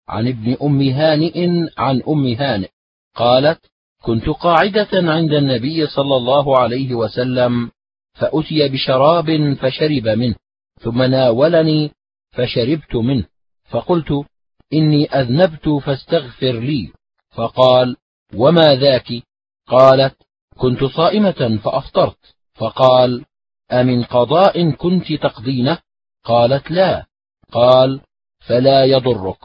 Speaker 1: عن ابن أم هانئ عن أم هانئ قالت كنت قاعدة عند النبي صلى الله عليه وسلم فأتي بشراب فشرب منه ثم ناولني فشربت منه فقلت إني أذنبت فاستغفر لي فقال وما ذاك؟ قالت كنت صائمة فأفطرت فقال أمن قضاء كنت تقضينه؟ قالت لا قال فلا يضرك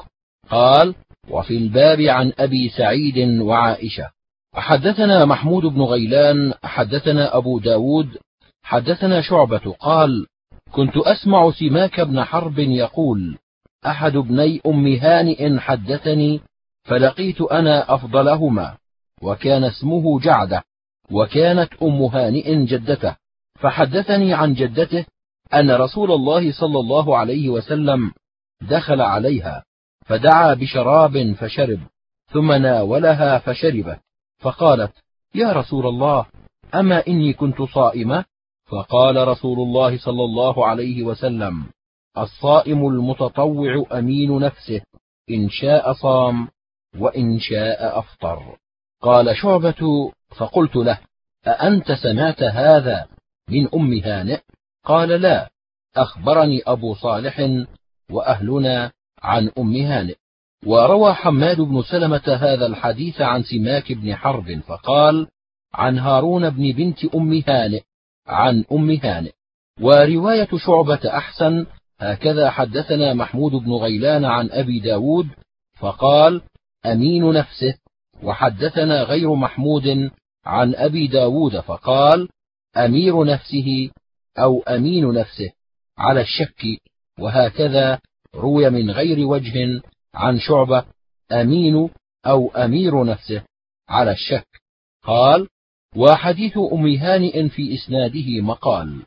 Speaker 1: قال وفي الباب عن أبي سعيد وعائشة. حدثنا محمود بن غيلان حدثنا أبو داود حدثنا شعبة قال كنت أسمع سماك بن حرب يقول أحد ابني أم هانئ حدثني فلقيت أنا أفضلهما وكان اسمه جعدة وكانت أم هانئ جدته فحدثني عن جدته أن رسول الله صلى الله عليه وسلم دخل عليها فدعا بشراب فشرب ثم ناولها فشربت. فقالت يا رسول الله أما إني كنت صائمة؟ فقال رسول الله صلى الله عليه وسلم الصائم المتطوع أمين نفسه إن شاء صام وإن شاء أفطر. قال شعبة فقلت له أأنت سمعت هذا من أم هانئ؟ قال لا أخبرني أبو صالح وأهلنا عن أم هانئ. وروى حماد بن سلمة هذا الحديث عن سماك بن حرب فقال عن هارون بن بنت أم هانئ عن أم هانئ. ورواية شعبة أحسن هكذا حدثنا محمود بن غيلان عن أبي داود فقال أمين نفسه. وحدثنا غير محمود عن أبي داود فقال أمير نفسه أو أمين نفسه على الشك. وهكذا روي من غير وجه عن شعبة أمين أو أمير نفسه على الشك. قال وحديث أم هانئ في إسناده مقال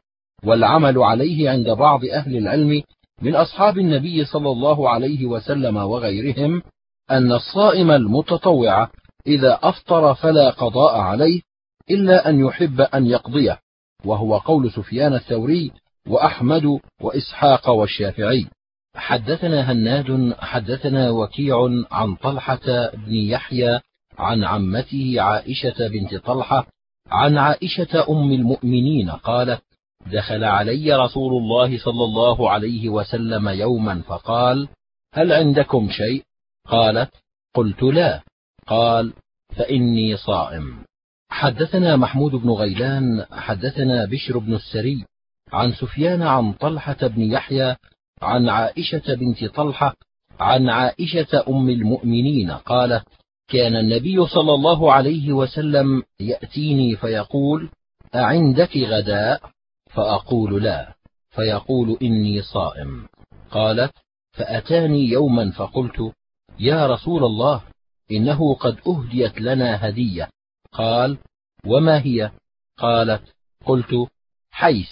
Speaker 1: والعمل عليه عند بعض أهل العلم من أصحاب النبي صلى الله عليه وسلم وغيرهم أن الصائم المتطوع إذا أفطر فلا قضاء عليه إلا أن يحب أن يقضيه وهو قول سفيان الثوري وأحمد وإسحاق والشافعي. حدثنا هناد حدثنا وكيع عن طلحة بن يحيى عن عمته عائشة بنت طلحة عن عائشة أم المؤمنين قالت دخل علي رسول الله صلى الله عليه وسلم يوما فقال هل عندكم شيء؟ قالت قلت لا. قال فإني صائم. حدثنا محمود بن غيلان حدثنا بشر بن السري عن سفيان عن طلحة بن يحيى عن عائشة بنت طلحة عن عائشة أم المؤمنين قالت كان النبي صلى الله عليه وسلم يأتيني فيقول أعندك غداء؟ فأقول لا فيقول إني صائم. قالت فأتاني يوما فقلت يا رسول الله إنه قد أهديت لنا هدية. قال وما هي؟ قالت قلت حيث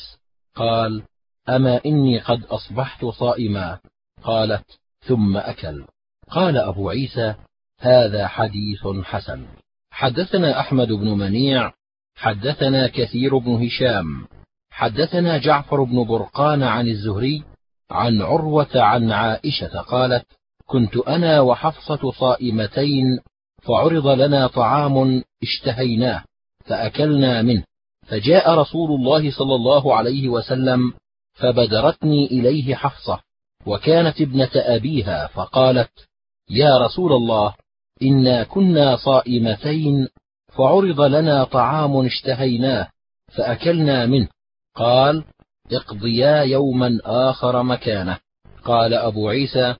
Speaker 1: قال أما إني قد أصبحت صائما؟ قالت ثم أكل. قال أبو عيسى هذا حديث حسن. حدثنا أحمد بن منيع حدثنا كثير بن هشام حدثنا جعفر بن برقان عن الزهري عن عروة عن عائشة قالت كنت أنا وحفصة صائمتين فعرض لنا طعام اشتهيناه فأكلنا منه. فجاء رسول الله صلى الله عليه وسلم فبدرتني إليه حفصة وكانت ابنة أبيها فقالت يا رسول الله إنا كنا صائمتين فعرض لنا طعام اشتهيناه فأكلنا منه. قال اقضيا يوما آخر مكانه. قال أبو عيسى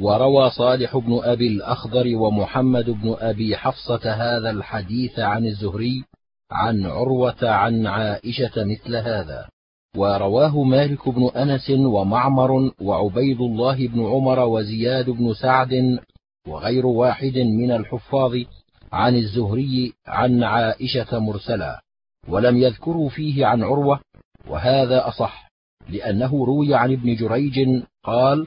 Speaker 1: وروى صالح بن أبي الأخضر ومحمد بن أبي حفصة هذا الحديث عن الزهري عن عروة عن عائشة مثل هذا. ورواه مالك بن أنس ومعمر وعبيد الله بن عمر وزياد بن سعد وغير واحد من الحفاظ عن الزهري عن عائشة مرسلا ولم يذكروا فيه عن عروة وهذا أصح لأنه روي عن ابن جريج قال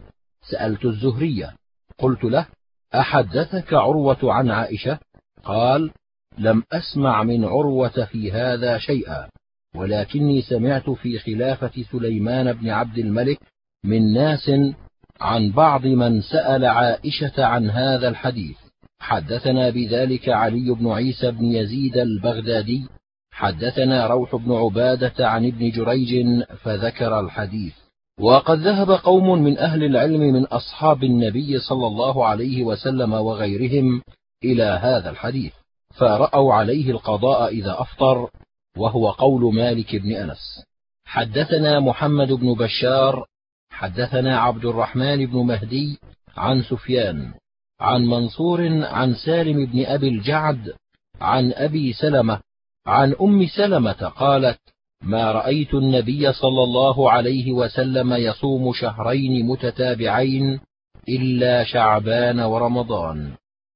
Speaker 1: سألت الزهرية قلت له أحدثك عروة عن عائشة؟ قال لم أسمع من عروة في هذا شيئا. ولكني سمعت في خلافة سليمان بن عبد الملك من ناس عن بعض من سأل عائشة عن هذا الحديث. حدثنا بذلك علي بن عيسى بن يزيد البغدادي. حدثنا روح بن عبادة عن ابن جريج فذكر الحديث. وقد ذهب قوم من أهل العلم من أصحاب النبي صلى الله عليه وسلم وغيرهم إلى هذا الحديث فرأوا عليه القضاء إذا أفطر وهو قول مالك بن أنس. حدثنا محمد بن بشار حدثنا عبد الرحمن بن مهدي عن سفيان عن منصور عن سالم بن أبي الجعد عن أبي سلمة عن أم سلمة قالت ما رأيت النبي صلى الله عليه وسلم يصوم شهرين متتابعين إلا شعبان ورمضان.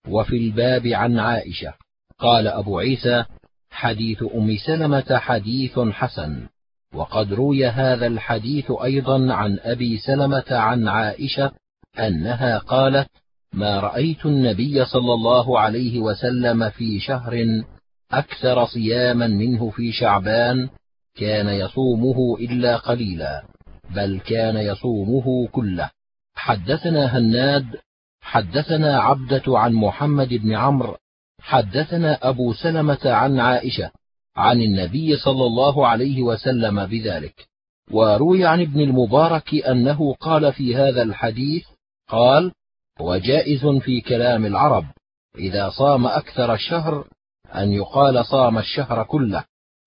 Speaker 1: وفي الباب عن عائشة قال أبو عيسى حديث أم سلمة حديث حسن. وقد روي هذا الحديث أيضا عن أبي سلمة عن عائشة أنها قالت ما رأيت النبي صلى الله عليه وسلم في شهر أكثر صياما منه في شعبان كان يصومه إلا قليلا بل كان يصومه كله. حدثنا هناد حدثنا عبدة عن محمد بن عمرو حدثنا أبو سلمة عن عائشة عن النبي صلى الله عليه وسلم بذلك وروي عن ابن المبارك أنه قال في هذا الحديث قال وجائز في كلام العرب إذا صام أكثر الشهر أن يقال صام الشهر كله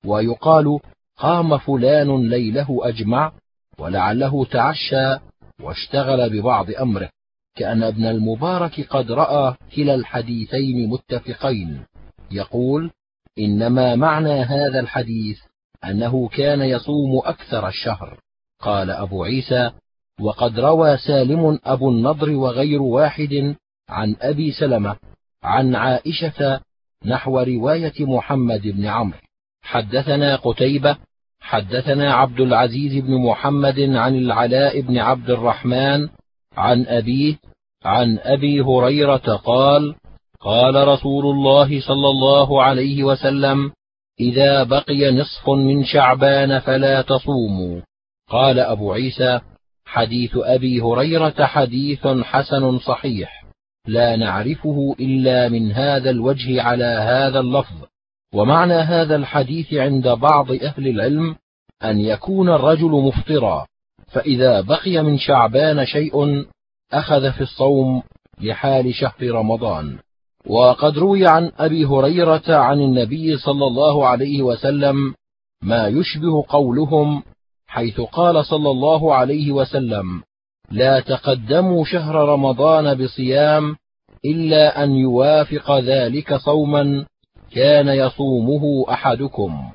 Speaker 1: ويقال قام فلان ليله أجمع ولعله تعشى واشتغل ببعض أمره. كأن ابن المبارك قد رأى كلا الحديثين متفقين. يقول إنما معنى هذا الحديث أنه كان يصوم أكثر الشهر. قال أبو عيسى وقد روى سالم أبو النضر وغير واحد عن أبي سلمة عن عائشة نحو رواية محمد بن عمرو. حدثنا قتيبة حدثنا عبد العزيز بن محمد عن العلاء بن عبد الرحمن عن أبيه عن أبي هريرة قال قال رسول الله صلى الله عليه وسلم إذا بقي نصف من شعبان فلا تصوموا. قال أبو عيسى حديث أبي هريرة حديث حسن صحيح لا نعرفه إلا من هذا الوجه على هذا اللفظ. ومعنى هذا الحديث عند بعض أهل العلم أن يكون الرجل مفطرا. فإذا بقي من شعبان شيء أخذ في الصوم لحال شهر رمضان. وقد روي عن أبي هريرة عن النبي صلى الله عليه وسلم ما يشبه قولهم حيث قال صلى الله عليه وسلم لا تقدموا شهر رمضان بصيام إلا أن يوافق ذلك صوما كان يصومه أحدكم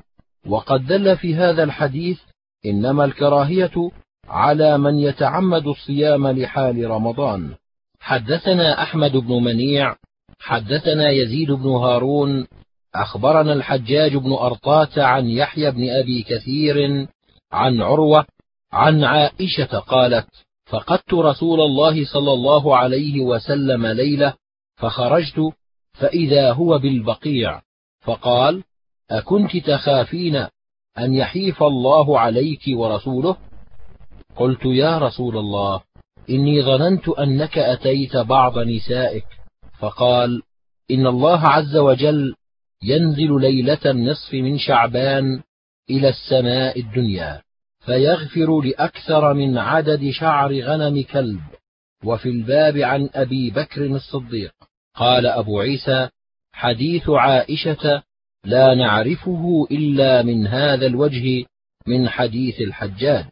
Speaker 1: وقد دل في هذا الحديث إنما الكراهية على من يتعمد الصيام لحال رمضان. حدثنا أحمد بن منيع حدثنا يزيد بن هارون أخبرنا الحجاج بن أرطاة عن يحيى بن أبي كثير عن عروة عن عائشة قالت فقدت رسول الله صلى الله عليه وسلم ليلة فخرجت فإذا هو بالبقيع فقال أكنت تخافين أن يحيف الله عليك ورسوله؟ قلت يا رسول الله إني ظننت أنك أتيت بعض نسائك. فقال إن الله عز وجل ينزل ليلة النصف من شعبان إلى السماء الدنيا فيغفر لأكثر من عدد شعر غنم كلب. وفي الباب عن أبي بكر الصديق. قال أبو عيسى حديث عائشة لا نعرفه إلا من هذا الوجه من حديث الحجاج.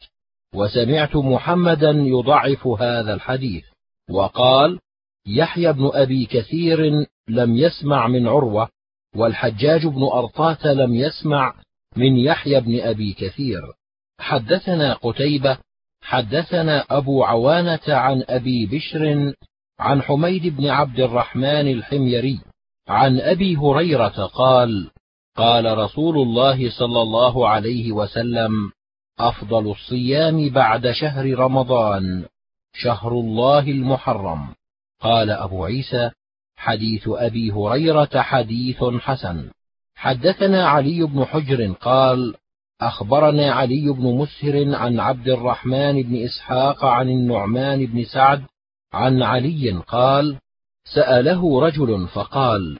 Speaker 1: وسمعت محمدا يضعف هذا الحديث. وقال يحيى بن أبي كثير لم يسمع من عروة والحجاج بن أرطاة لم يسمع من يحيى بن أبي كثير. حدثنا قتيبة حدثنا أبو عوانة عن أبي بشر عن حميد بن عبد الرحمن الحميري عن أبي هريرة قال قال رسول الله صلى الله عليه وسلم أفضل الصيام بعد شهر رمضان شهر الله المحرم. قال أبو عيسى حديث أبي هريرة حديث حسن. حدثنا علي بن حجر قال أخبرنا علي بن مسهر عن عبد الرحمن بن إسحاق عن النعمان بن سعد عن علي قال سأله رجل فقال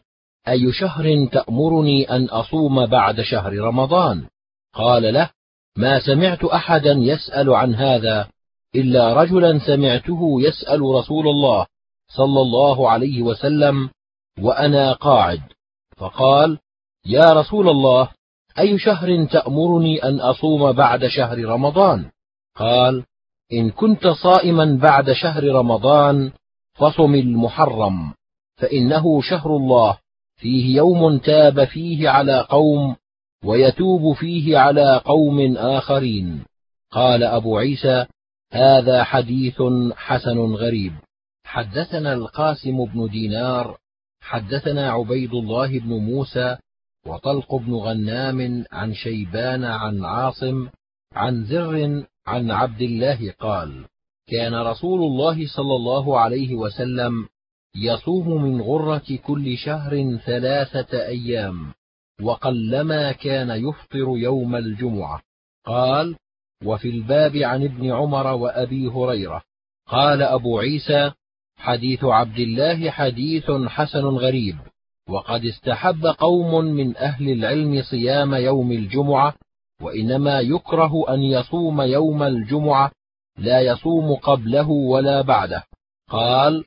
Speaker 1: أي شهر تأمرني أن أصوم بعد شهر رمضان؟ قال له ما سمعت أحدا يسأل عن هذا إلا رجلا سمعته يسأل رسول الله صلى الله عليه وسلم وأنا قاعد. فقال يا رسول الله أي شهر تأمرني أن أصوم بعد شهر رمضان؟ قال إن كنت صائما بعد شهر رمضان فصم المحرم فإنه شهر الله فيه يوم تاب فيه على قوم ويتوب فيه على قوم آخرين. قال أبو عيسى هذا حديث حسن غريب. حدثنا القاسم بن دينار حدثنا عبيد الله بن موسى وطلق بن غنام عن شيبان عن عاصم عن زر عن عبد الله قال كان رسول الله صلى الله عليه وسلم يصوم من غرة كل شهر ثلاثة أيام. وقلما كان يفطر يوم الجمعة. قال وفي الباب عن ابن عمر وأبي هريرة. قال أبو عيسى حديث عبد الله حديث حسن غريب. وقد استحب قوم من أهل العلم صيام يوم الجمعة وإنما يكره أن يصوم يوم الجمعة لا يصوم قبله ولا بعده. قال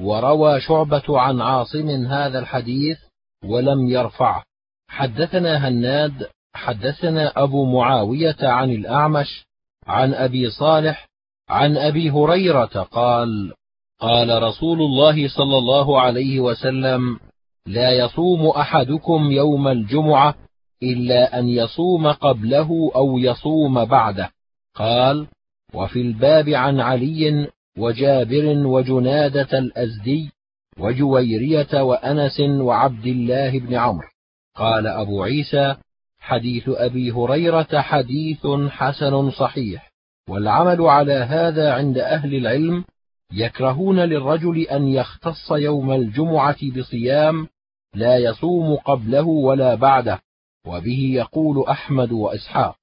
Speaker 1: وروى شعبة عن عاصم هذا الحديث ولم يرفعه. حدثنا هناد حدثنا أبو معاوية عن الأعمش عن أبي صالح عن أبي هريرة قال قال رسول الله صلى الله عليه وسلم لا يصوم أحدكم يوم الجمعة إلا أن يصوم قبله أو يصوم بعده. قال وفي الباب عن علي وجابر وجنادة الأزدي وجويرية وأنس وعبد الله بن عمرو. قال أبو عيسى حديث أبي هريرة حديث حسن صحيح والعمل على هذا عند أهل العلم يكرهون للرجل أن يختص يوم الجمعة بصيام لا يصوم قبله ولا بعده وبه يقول أحمد وإسحاق.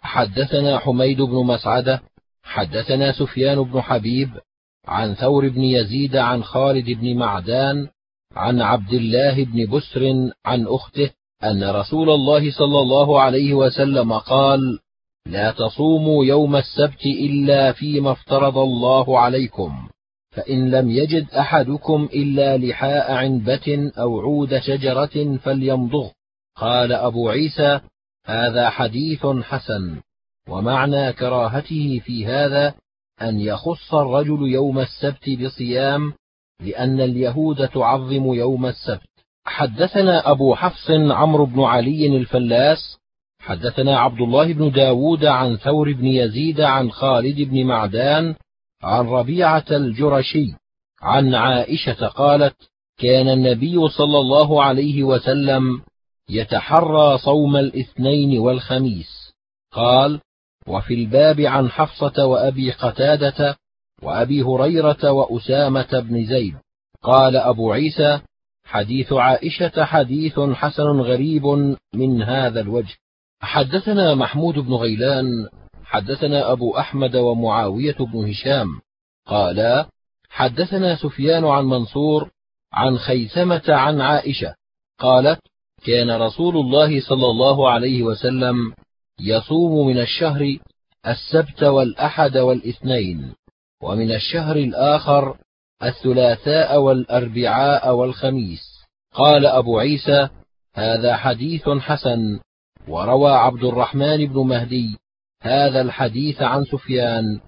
Speaker 1: حدثنا حميد بن مسعدة حدثنا سفيان بن حبيب عن ثور بن يزيد عن خالد بن معدان عن عبد الله بن بسر عن أخته أن رسول الله صلى الله عليه وسلم قال لا تصوموا يوم السبت إلا فيما افترض الله عليكم فإن لم يجد أحدكم إلا لحاء عنبة أو عود شجرة فليمضغ. قال أبو عيسى هذا حديث حسن ومعنى كراهته في هذا أن يخص الرجل يوم السبت بصيام لأن اليهود تعظم يوم السبت. حدثنا أبو حفص عمرو بن علي الفلاس حدثنا عبد الله بن داود عن ثور بن يزيد عن خالد بن معدان عن ربيعة الجرشي عن عائشة قالت كان النبي صلى الله عليه وسلم يتحرى صوم الاثنين والخميس. قال وفي الباب عن حفصة وأبي قتادة وأبي هريرة وأسامة بن زيد. قال أبو عيسى حديث عائشة حديث حسن غريب من هذا الوجه. حدثنا محمود بن غيلان حدثنا أبو أحمد ومعاوية بن هشام. قالا حدثنا سفيان عن منصور عن خيثمة عن عائشة. قالت كان رسول الله صلى الله عليه وسلم يصوم من الشهر السبت والأحد والإثنين. ومن الشهر الآخر الثلاثاء والأربعاء والخميس. قال أبو عيسى هذا حديث حسن. وروى عبد الرحمن بن مهدي هذا الحديث عن سفيان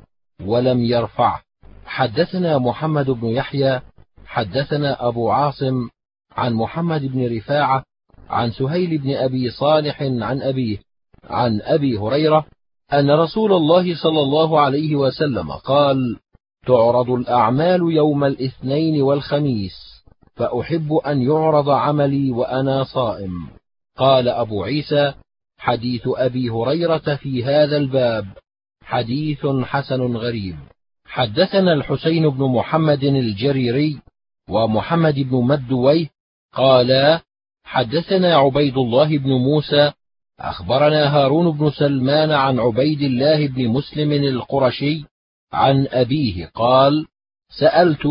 Speaker 1: ولم يرفعه. حدثنا محمد بن يحيى حدثنا أبو عاصم عن محمد بن رفاعة عن سهيل بن أبي صالح عن أبيه عن أبي هريرة أن رسول الله صلى الله عليه وسلم قال تعرض الأعمال يوم الاثنين والخميس فأحب أن يعرض عملي وأنا صائم. قال أبو عيسى حديث أبي هريرة في هذا الباب حديث حسن غريب. حدثنا الحسين بن محمد الجريري ومحمد بن مدويه قالا حدثنا عبيد الله بن موسى أخبرنا هارون بن سلمان عن عبيد الله بن مسلم القرشي عن أبيه قال سألت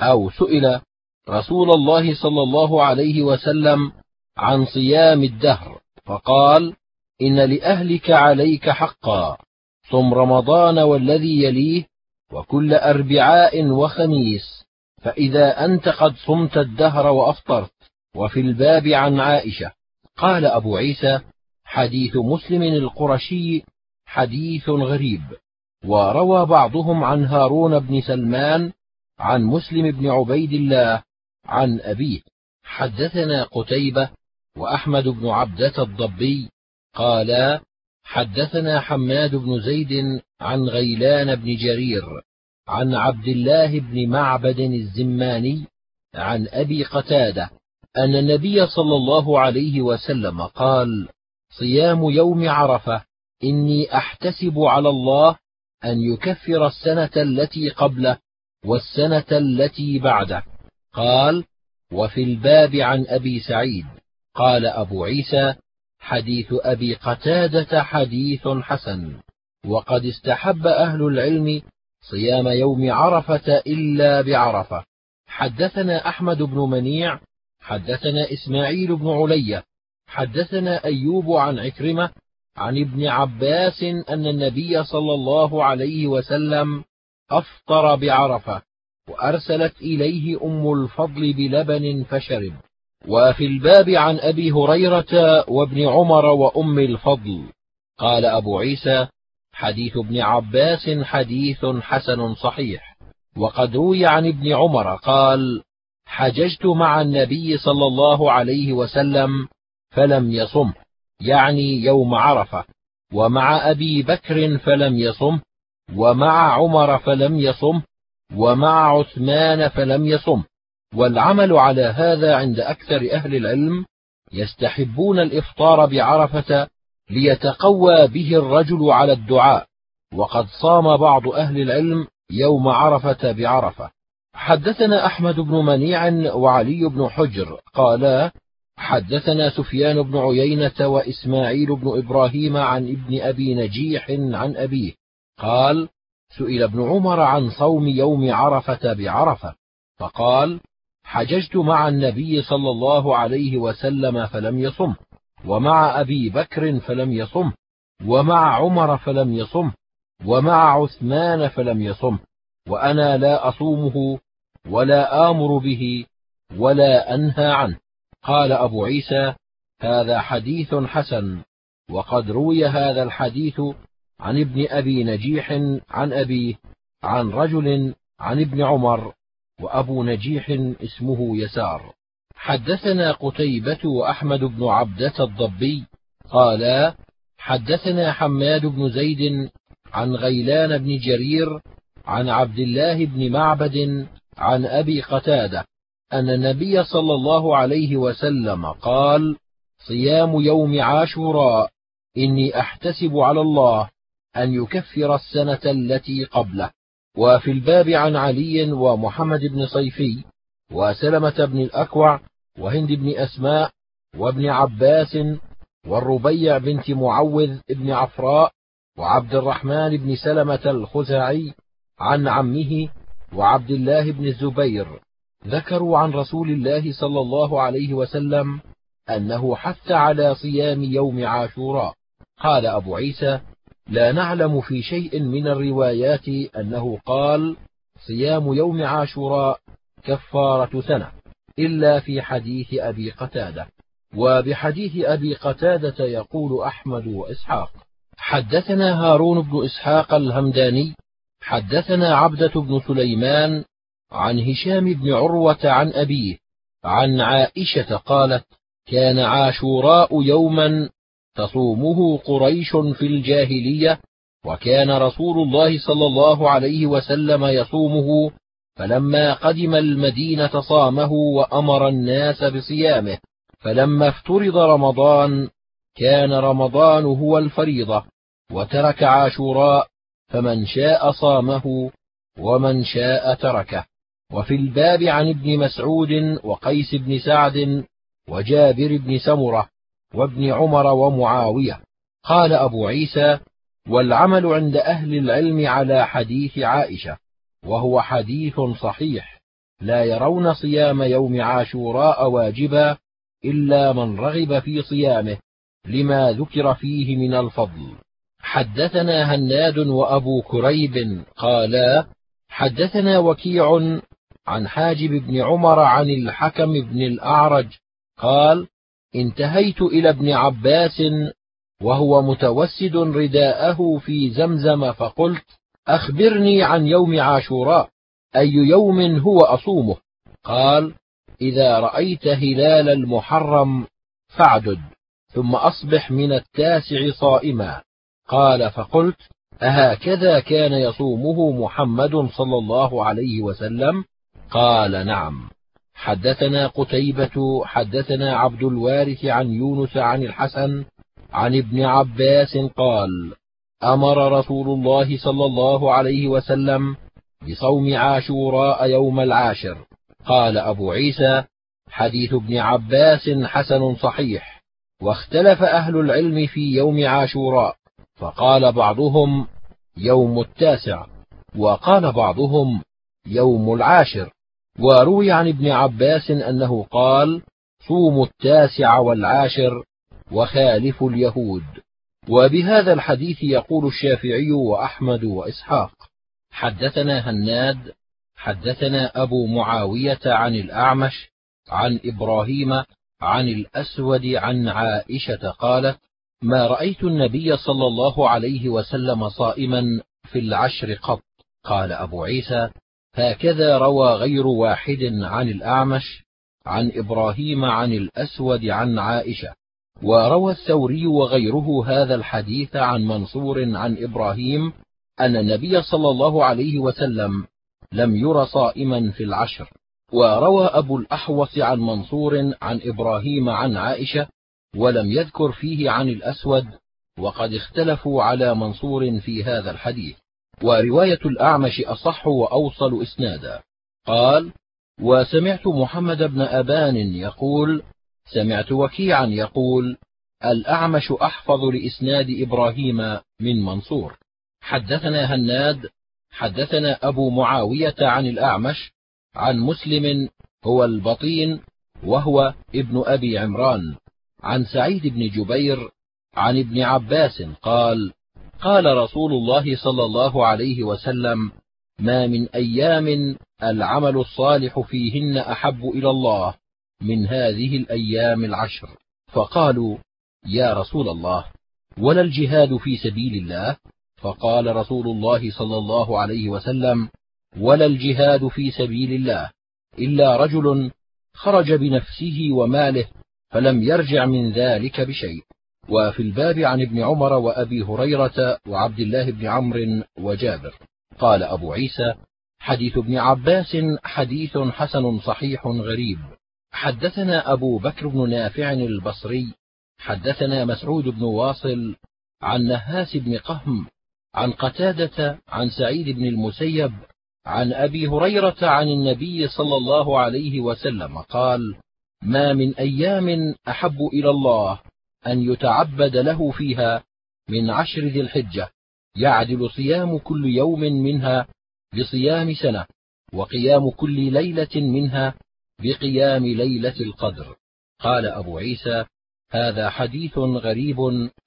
Speaker 1: أو سئل رسول الله صلى الله عليه وسلم عن صيام الدهر فقال إن لأهلك عليك حقا صم رمضان والذي يليه وكل أربعاء وخميس فإذا أنت قد صمت الدهر وأفطرت وفي الباب عن عائشة. قال أبو عيسى حديث مسلم القرشي حديث غريب. وروى بعضهم عن هارون بن سلمان عن مسلم بن عبيد الله عن أبيه. حدثنا قتيبة وأحمد بن عبدة الضبي قالا حدثنا حماد بن زيد عن غيلان بن جرير عن عبد الله بن معبد الزماني عن أبي قتادة أن النبي صلى الله عليه وسلم قال صيام يوم عرفة إني أحتسب على الله أن يكفر السنة التي قبله والسنة التي بعده. قال وفي الباب عن أبي سعيد. قال أبو عيسى حديث أبي قتادة حديث حسن. وقد استحب أهل العلم صيام يوم عرفة إلا بعرفة. حدثنا أحمد بن منيع حدثنا إسماعيل بن علية حدثنا أيوب عن عكرمة عن ابن عباس أن النبي صلى الله عليه وسلم أفطر بعرفة وأرسلت إليه أم الفضل بلبن فشرب. وفي الباب عن أبي هريرة وابن عمر وأم الفضل. قال أبو عيسى حديث ابن عباس حديث حسن صحيح. وقد روي عن ابن عمر قال حججت مع النبي صلى الله عليه وسلم فلم يصم يعني يوم عرفة ومع أبي بكر فلم يصم ومع عمر فلم يصم ومع عثمان فلم يصم. والعمل على هذا عند أكثر أهل العلم يستحبون الإفطار بعرفة ليتقوى به الرجل على الدعاء. وقد صام بعض أهل العلم يوم عرفة بعرفة. حدثنا أحمد بن منيع وعلي بن حجر قالا حدثنا سفيان بن عيينة وإسماعيل بن إبراهيم عن ابن أبي نجيح عن أبيه. قال سئل ابن عمر عن صوم يوم عرفة بعرفة. فقال حججت مع النبي صلى الله عليه وسلم فلم يصم ومع أبي بكر فلم يصم ومع عمر فلم يصم ومع عثمان فلم يصم وأنا لا أصومه ولا آمر به ولا أنهى عنه. قال أبو عيسى هذا حديث حسن وقد روي هذا الحديث عن ابن أبي نجيح عن ابيه عن رجل عن ابن عمر وأبو نجيح اسمه يسار. حدثنا قتيبة وأحمد بن عبدة الضبي قالا حدثنا حماد بن زيد عن غيلان بن جرير عن عبد الله بن معبد عن أبي قتادة أن النبي صلى الله عليه وسلم قال صيام يوم عاشوراء إني أحتسب على الله أن يكفر السنة التي قبله. وفي الباب عن علي ومحمد بن صيفي وسلمة بن الأكوع وهند بن أسماء وابن عباس والربيع بنت معوذ بن عفراء وعبد الرحمن بن سلمة الخزاعي عن عمه وعبد الله بن الزبير ذكروا عن رسول الله صلى الله عليه وسلم أنه حث على صيام يوم عاشوراء. قال أبو عيسى لا نعلم في شيء من الروايات أنه قال صيام يوم عاشوراء كفارة سنة إلا في حديث أبي قتادة. وبحديث أبي قتادة يقول أحمد وإسحاق حدثنا هارون بن إسحاق الهمداني حدثنا عبدة بن سليمان عن هشام بن عروة عن أبيه عن عائشة قالت كان عاشوراء يوما تصومه قريش في الجاهلية وكان رسول الله صلى الله عليه وسلم يصومه فلما قدم المدينة صامه وأمر الناس بصيامه فلما افترض رمضان كان رمضان هو الفريضة وترك عاشوراء فمن شاء صامه ومن شاء تركه. وفي الباب عن ابن مسعود وقيس بن سعد وجابر بن سمرة وابن عمر ومعاوية. قال أبو عيسى والعمل عند أهل العلم على حديث عائشة وهو حديث صحيح لا يرون صيام يوم عاشوراء واجبا إلا من رغب في صيامه لما ذكر فيه من الفضل. حدثنا هناد وأبو كريب قالا حدثنا وكيع عن حاجب بن عمر عن الحكم بن الأعرج قال انتهيت إلى ابن عباس وهو متوسد رداءه في زمزم فقلت أخبرني عن يوم عاشوراء أي يوم هو أصومه؟ قال إذا رأيت هلال المحرم فاعدد ثم أصبح من التاسع صائما. قال فقلت أهكذا كان يصومه محمد صلى الله عليه وسلم؟ قال نعم. حدثنا قتيبة حدثنا عبد الوارث عن يونس عن الحسن عن ابن عباس قال أمر رسول الله صلى الله عليه وسلم بصوم عاشوراء يوم العاشر. قال أبو عيسى حديث ابن عباس حسن صحيح واختلف أهل العلم في يوم عاشوراء فقال بعضهم يوم التاسع وقال بعضهم يوم العاشر. وروي عن ابن عباس أنه قال صوموا التاسع والعاشر وخالفوا اليهود. وبهذا الحديث يقول الشافعي وأحمد وإسحاق حدثنا هناد حدثنا أبو معاوية عن الأعمش عن إبراهيم عن الأسود عن عائشة قالت ما رأيت النبي صلى الله عليه وسلم صائما في العشر قط. قال أبو عيسى هكذا روى غير واحد عن الأعمش عن إبراهيم عن الأسود عن عائشة. وروى الثوري وغيره هذا الحديث عن منصور عن إبراهيم أن النبي صلى الله عليه وسلم لم ير صائما في العشر. وروى أبو الأحوص عن منصور عن إبراهيم عن عائشة ولم يذكر فيه عن الأسود وقد اختلفوا على منصور في هذا الحديث. ورواية الأعمش أصح وأوصل إسنادا. قال وسمعت محمد بن أبان يقول سمعت وكيعا يقول الأعمش أحفظ لإسناد إبراهيم من منصور. حدثنا هناد حدثنا أبو معاوية عن الأعمش عن مسلم هو البطين وهو ابن أبي عمران. عن سعيد بن جبير عن ابن عباس قال قال رسول الله صلى الله عليه وسلم ما من أيام العمل الصالح فيهن أحب إلى الله من هذه الأيام العشر. فقالوا يا رسول الله ولا الجهاد في سبيل الله؟ فقال رسول الله صلى الله عليه وسلم ولا الجهاد في سبيل الله إلا رجل خرج بنفسه وماله فلم يرجع من ذلك بشيء. وفي الباب عن ابن عمر وأبي هريرة وعبد الله بن عمرو وجابر. قال أبو عيسى حديث ابن عباس حديث حسن صحيح غريب. حدثنا أبو بكر بن نافع البصري حدثنا مسعود بن واصل عن نهاس بن قهم عن قتادة عن سعيد بن المسيب عن أبي هريرة عن النبي صلى الله عليه وسلم قال ما من أيام أحب إلى الله أن يتعبد له فيها من عشر ذي الحجة يعدل صيام كل يوم منها بصيام سنة وقيام كل ليلة منها بقيام ليلة القدر. قال أبو عيسى هذا حديث غريب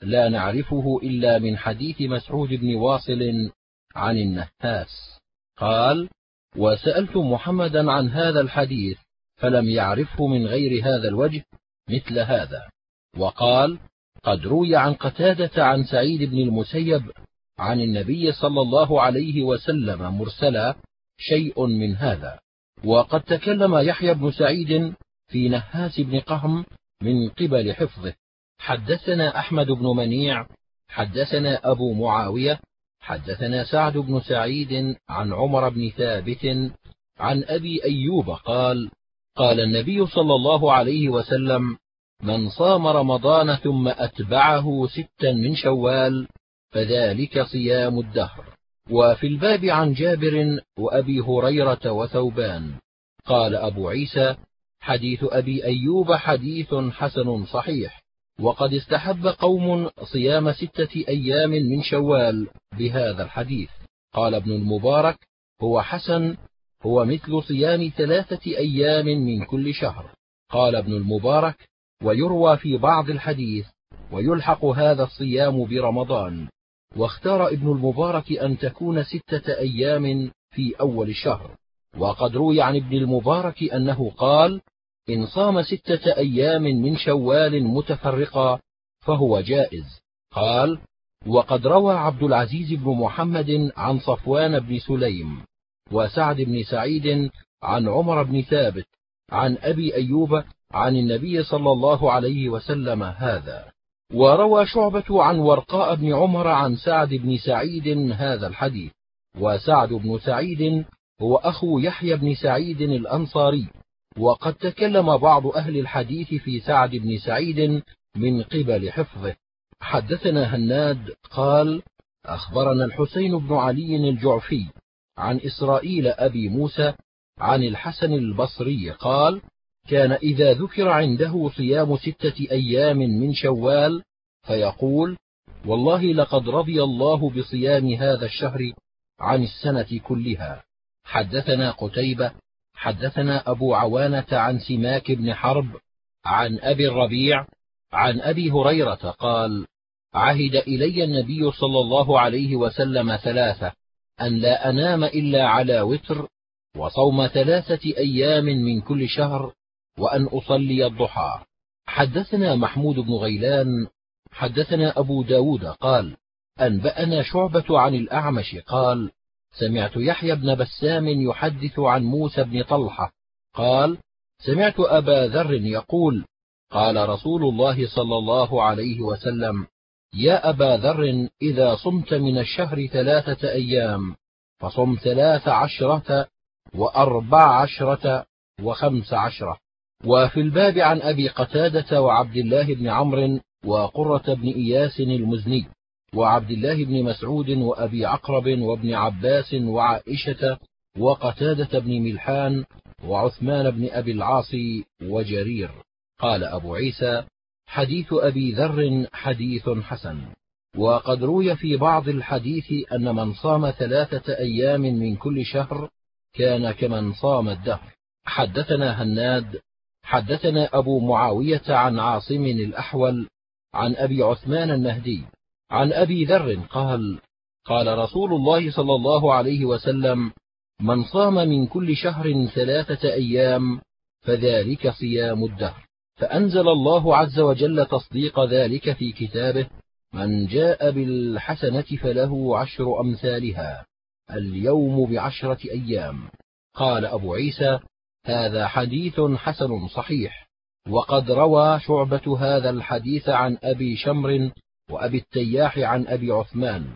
Speaker 1: لا نعرفه إلا من حديث مسعود بن واصل عن النهاس. قال وسألت محمدا عن هذا الحديث فلم يعرفه من غير هذا الوجه مثل هذا. وقال قد روي عن قتادة عن سعيد بن المسيب عن النبي صلى الله عليه وسلم مرسلا شيء من هذا وقد تكلم يحيى بن سعيد في نهاس بن قهم من قبل حفظه. حدثنا أحمد بن منيع حدثنا أبو معاوية حدثنا سعد بن سعيد عن عمر بن ثابت عن أبي أيوب قال قال النبي صلى الله عليه وسلم من صام رمضان ثم أتبعه ستا من شوال فذلك صيام الدهر. وفي الباب عن جابر وأبي هريرة وثوبان. قال أبو عيسى حديث أبي أيوب حديث حسن صحيح. وقد استحب قوم صيام ستة أيام من شوال بهذا الحديث. قال ابن المبارك هو حسن هو مثل صيام ثلاثة أيام من كل شهر. قال ابن المبارك ويروى في بعض الحديث ويلحق هذا الصيام برمضان. واختار ابن المبارك أن تكون ستة أيام في أول الشهر. وقد روي عن ابن المبارك أنه قال إن صام ستة أيام من شوال متفرقا فهو جائز. قال وقد روى عبد العزيز بن محمد عن صفوان بن سليم وسعد بن سعيد عن عمر بن ثابت عن أبي أيوب عن النبي صلى الله عليه وسلم هذا. وروى شعبة عن ورقاء بن عمر عن سعد بن سعيد هذا الحديث. وسعد بن سعيد هو أخو يحيى بن سعيد الأنصاري. وقد تكلم بعض أهل الحديث في سعد بن سعيد من قبل حفظه. حدثنا هناد قال أخبرنا الحسين بن علي الجعفي عن إسرائيل أبي موسى عن الحسن البصري قال كان إذا ذكر عنده صيام ستة أيام من شوال فيقول والله لقد رضي الله بصيام هذا الشهر عن السنة كلها. حدثنا قتيبة حدثنا أبو عوانة عن سماك بن حرب عن أبي الربيع عن أبي هريرة قال عهد إلي النبي صلى الله عليه وسلم ثلاثة أن لا أنام إلا على وتر وصوم ثلاثة أيام من كل شهر وأن أصلي الضحى. حدثنا محمود بن غيلان حدثنا أبو داود قال أنبأنا شعبة عن الأعمش قال سمعت يحيى بن بسام يحدث عن موسى بن طلحة قال سمعت أبا ذر يقول قال رسول الله صلى الله عليه وسلم يا أبا ذر إذا صمت من الشهر ثلاثة أيام فصم ثلاث عشرة وأربع عشرة وخمس عشرة. وفي الباب عن أبي قتادة وعبد الله بن عمرو وقرة بن إياس المزني وعبد الله بن مسعود وأبي عقرب وابن عباس وعائشة وقتادة بن ملحان وعثمان بن أبي العاص وجرير. قال أبو عيسى حديث أبي ذر حديث حسن. وقد روي في بعض الحديث أن من صام ثلاثة أيام من كل شهر كان كمن صام الدهر. حدثنا هناد حدثنا أبو معاوية عن عاصم الأحول عن أبي عثمان النهدي عن أبي ذر قال قال رسول الله صلى الله عليه وسلم من صام من كل شهر ثلاثة أيام فذلك صيام الدهر. فأنزل الله عز وجل تصديق ذلك في كتابه من جاء بالحسنة فله عشر أمثالها اليوم بعشرة أيام. قال أبو عيسى هذا حديث حسن صحيح. وقد روى شعبة هذا الحديث عن أبي شمر وأبي التياح عن أبي عثمان.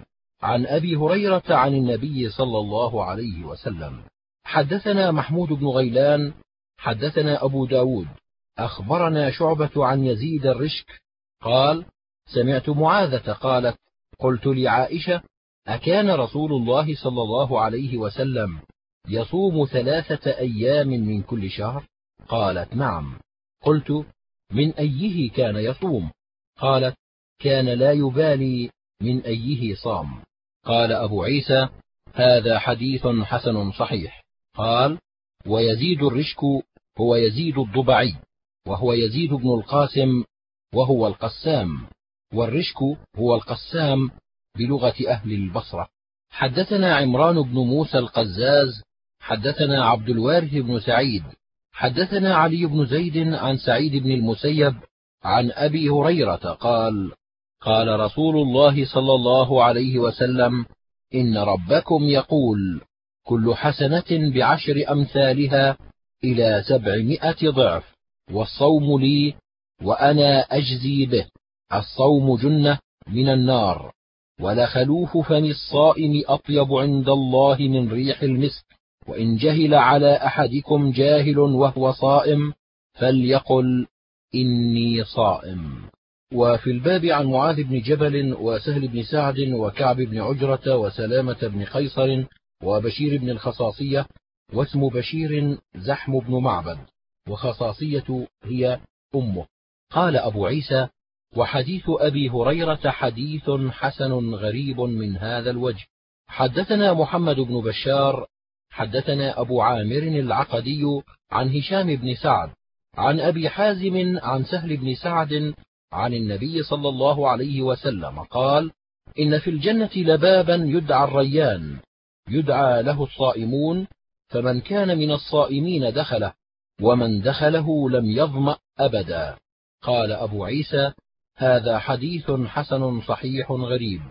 Speaker 1: عن أبي هريرة عن النبي صلى الله عليه وسلم. حدثنا محمود بن غيلان حدثنا أبو داود. أخبرنا شعبة عن يزيد الرشك. قال سمعت معاذة قالت قلت لعائشة أكان رسول الله صلى الله عليه وسلم يصوم ثلاثة أيام من كل شهر؟ قالت نعم. قلت من أيه كان يصوم؟ قالت كان لا يبالي من أيه صام. قال أبو عيسى هذا حديث حسن صحيح. قال ويزيد الرشك هو يزيد الضبعي وهو يزيد بن القاسم وهو القسام والرشك هو القسام بلغة أهل البصرة. حدثنا عمران بن موسى القزاز حدثنا عبد الوارث بن سعيد حدثنا علي بن زيد عن سعيد بن المسيب عن أبي هريرة قال قال رسول الله صلى الله عليه وسلم إن ربكم يقول كل حسنة بعشر أمثالها إلى سبعمائة ضعف والصوم لي وأنا أجزي به الصوم جنة من النار ولخلوف فم الصائم أطيب عند الله من ريح المسك. وإن جهل على أحدكم جاهل وهو صائم فليقل إني صائم. وفي الباب عن معاذ بن جبل وسهل بن سعد وكعب بن عجرة وسلامة بن قيصر وبشير بن الخصاصية واسم بشير زحم بن معبد وخصاصية هي أمه. قال أبو عيسى وحديث أبي هريرة حديث حسن غريب من هذا الوجه. حدثنا محمد بن بشار حدثنا أبو عامر العقدي عن هشام بن سعد عن أبي حازم عن سهل بن سعد عن النبي صلى الله عليه وسلم قال إن في الجنة لبابا يدعى الريان يدعى له الصائمون فمن كان من الصائمين دخله ومن دخله لم يظمأ أبدا. قال أبو عيسى هذا حديث حسن صحيح غريب.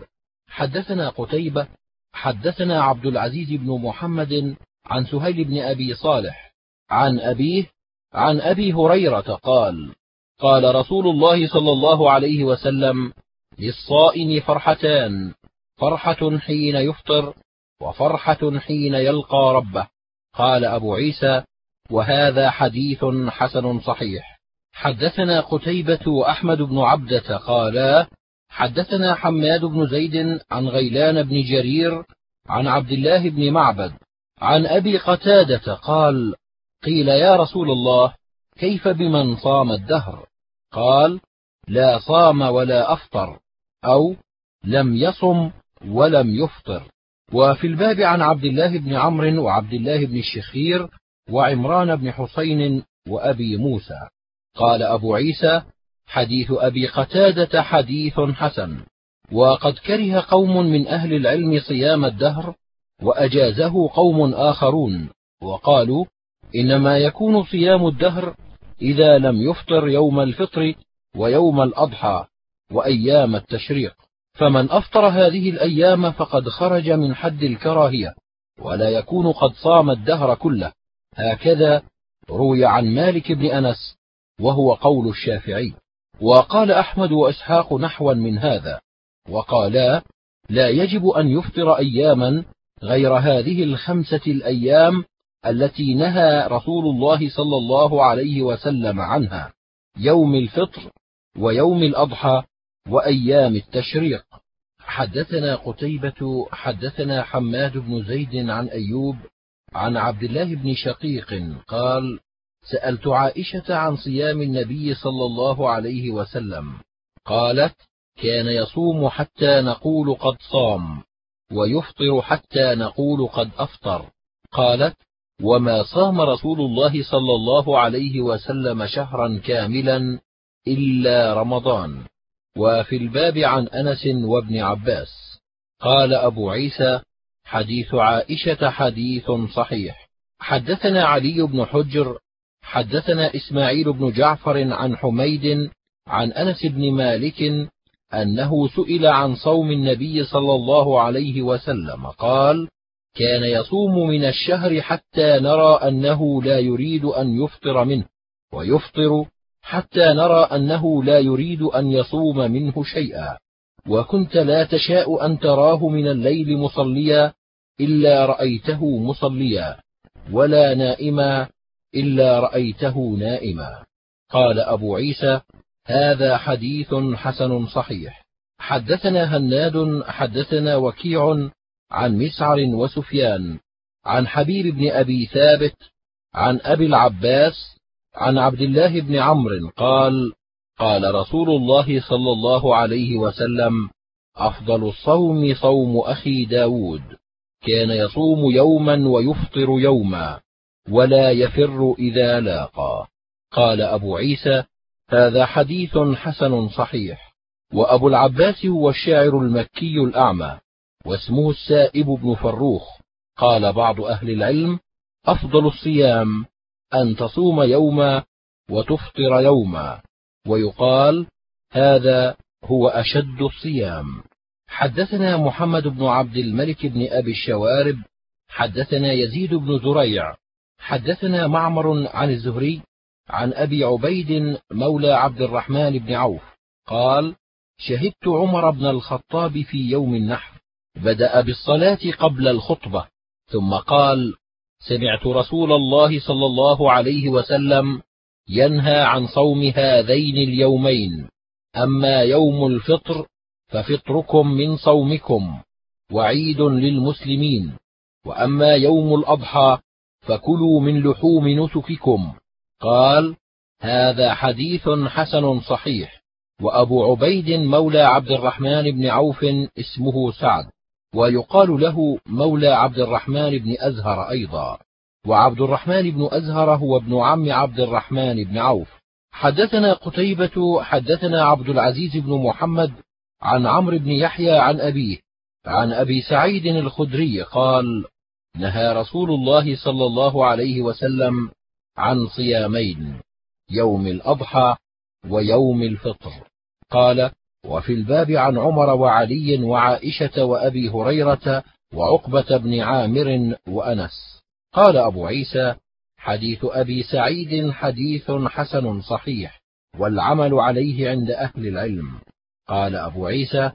Speaker 1: حدثنا قتيبة حدثنا عبد العزيز بن محمد عن سهيل بن أبي صالح عن أبيه عن أبي هريرة قال قال رسول الله صلى الله عليه وسلم للصائم فرحتان فرحة حين يفطر وفرحة حين يلقى ربه. قال أبو عيسى وهذا حديث حسن صحيح. حدثنا قتيبة وأحمد بن عبدة قالا حدثنا حماد بن زيد عن غيلان بن جرير عن عبد الله بن معبد عن أبي قتادة قال قيل يا رسول الله كيف بمن صام الدهر؟ قال لا صام ولا أفطر أو لم يصم ولم يفطر. وفي الباب عن عبد الله بن عمرو وعبد الله بن الشخير وعمران بن حسين وأبي موسى. قال أبو عيسى حديث أبي قتادة حديث حسن. وقد كره قوم من أهل العلم صيام الدهر وأجازه قوم آخرون وقالوا إنما يكون صيام الدهر إذا لم يفطر يوم الفطر ويوم الأضحى وأيام التشريق. فمن أفطر هذه الأيام فقد خرج من حد الكراهية ولا يكون قد صام الدهر كله. هكذا روي عن مالك بن أنس وهو قول الشافعي. وقال أحمد وإسحاق نحوا من هذا وقالا لا يجب أن يفطر أياما غير هذه الخمسة الأيام التي نهى رسول الله صلى الله عليه وسلم عنها يوم الفطر ويوم الأضحى وأيام التشريق. حدثنا قتيبة حدثنا حماد بن زيد عن أيوب عن عبد الله بن شقيق قال سألت عائشة عن صيام النبي صلى الله عليه وسلم. قالت كان يصوم حتى نقول قد صام ويفطر حتى نقول قد أفطر. قالت وما صام رسول الله صلى الله عليه وسلم شهرا كاملا إلا رمضان. وفي الباب عن أنس وابن عباس. قال أبو عيسى حديث عائشة حديث صحيح. حدثنا علي بن حجر حدثنا إسماعيل بن جعفر عن حميد عن أنس بن مالك أنه سئل عن صوم النبي صلى الله عليه وسلم قال كان يصوم من الشهر حتى نرى أنه لا يريد أن يفطر منه ويفطر حتى نرى أنه لا يريد أن يصوم منه شيئا وكنت لا تشاء أن تراه من الليل مصليا إلا رأيته مصليا ولا نائما إلا رأيته نائما. قال أبو عيسى هذا حديث حسن صحيح. حدثنا هناد حدثنا وكيع عن مسعر وسفيان عن حبيب بن أبي ثابت عن أبي العباس عن عبد الله بن عمرو قال قال رسول الله صلى الله عليه وسلم أفضل الصوم صوم أخي داود كان يصوم يوما ويفطر يوما. ولا يفر إذا لاقى. قال أبو عيسى هذا حديث حسن صحيح. وأبو العباس هو الشاعر المكي الأعمى واسمه السائب بن فروخ. قال بعض أهل العلم أفضل الصيام أن تصوم يوما وتفطر يوما. ويقال هذا هو أشد الصيام. حدثنا محمد بن عبد الملك بن أبي الشوارب حدثنا يزيد بن زريع حدثنا معمر عن الزهري عن أبي عبيد مولى عبد الرحمن بن عوف قال شهدت عمر بن الخطاب في يوم النحر بدأ بالصلاة قبل الخطبة ثم قال سمعت رسول الله صلى الله عليه وسلم ينهى عن صوم هذين اليومين أما يوم الفطر ففطركم من صومكم وعيد للمسلمين وأما يوم الأضحى فكلوا من لحوم نسككم. قال هذا حديث حسن صحيح. وأبو عبيد مولى عبد الرحمن بن عوف اسمه سعد. ويقال له مولى عبد الرحمن بن أزهر أيضا. وعبد الرحمن بن أزهر هو ابن عم عبد الرحمن بن عوف. حدثنا قتيبة حدثنا عبد العزيز بن محمد عن عمرو بن يحيى عن أبيه عن أبي سعيد الخدري قال نهى رسول الله صلى الله عليه وسلم عن صيامين يوم الأضحى ويوم الفطر. قال وفي الباب عن عمر وعلي وعائشة وأبي هريرة وعقبة بن عامر وأنس. قال أبو عيسى حديث أبي سعيد حديث حسن صحيح والعمل عليه عند أهل العلم. قال أبو عيسى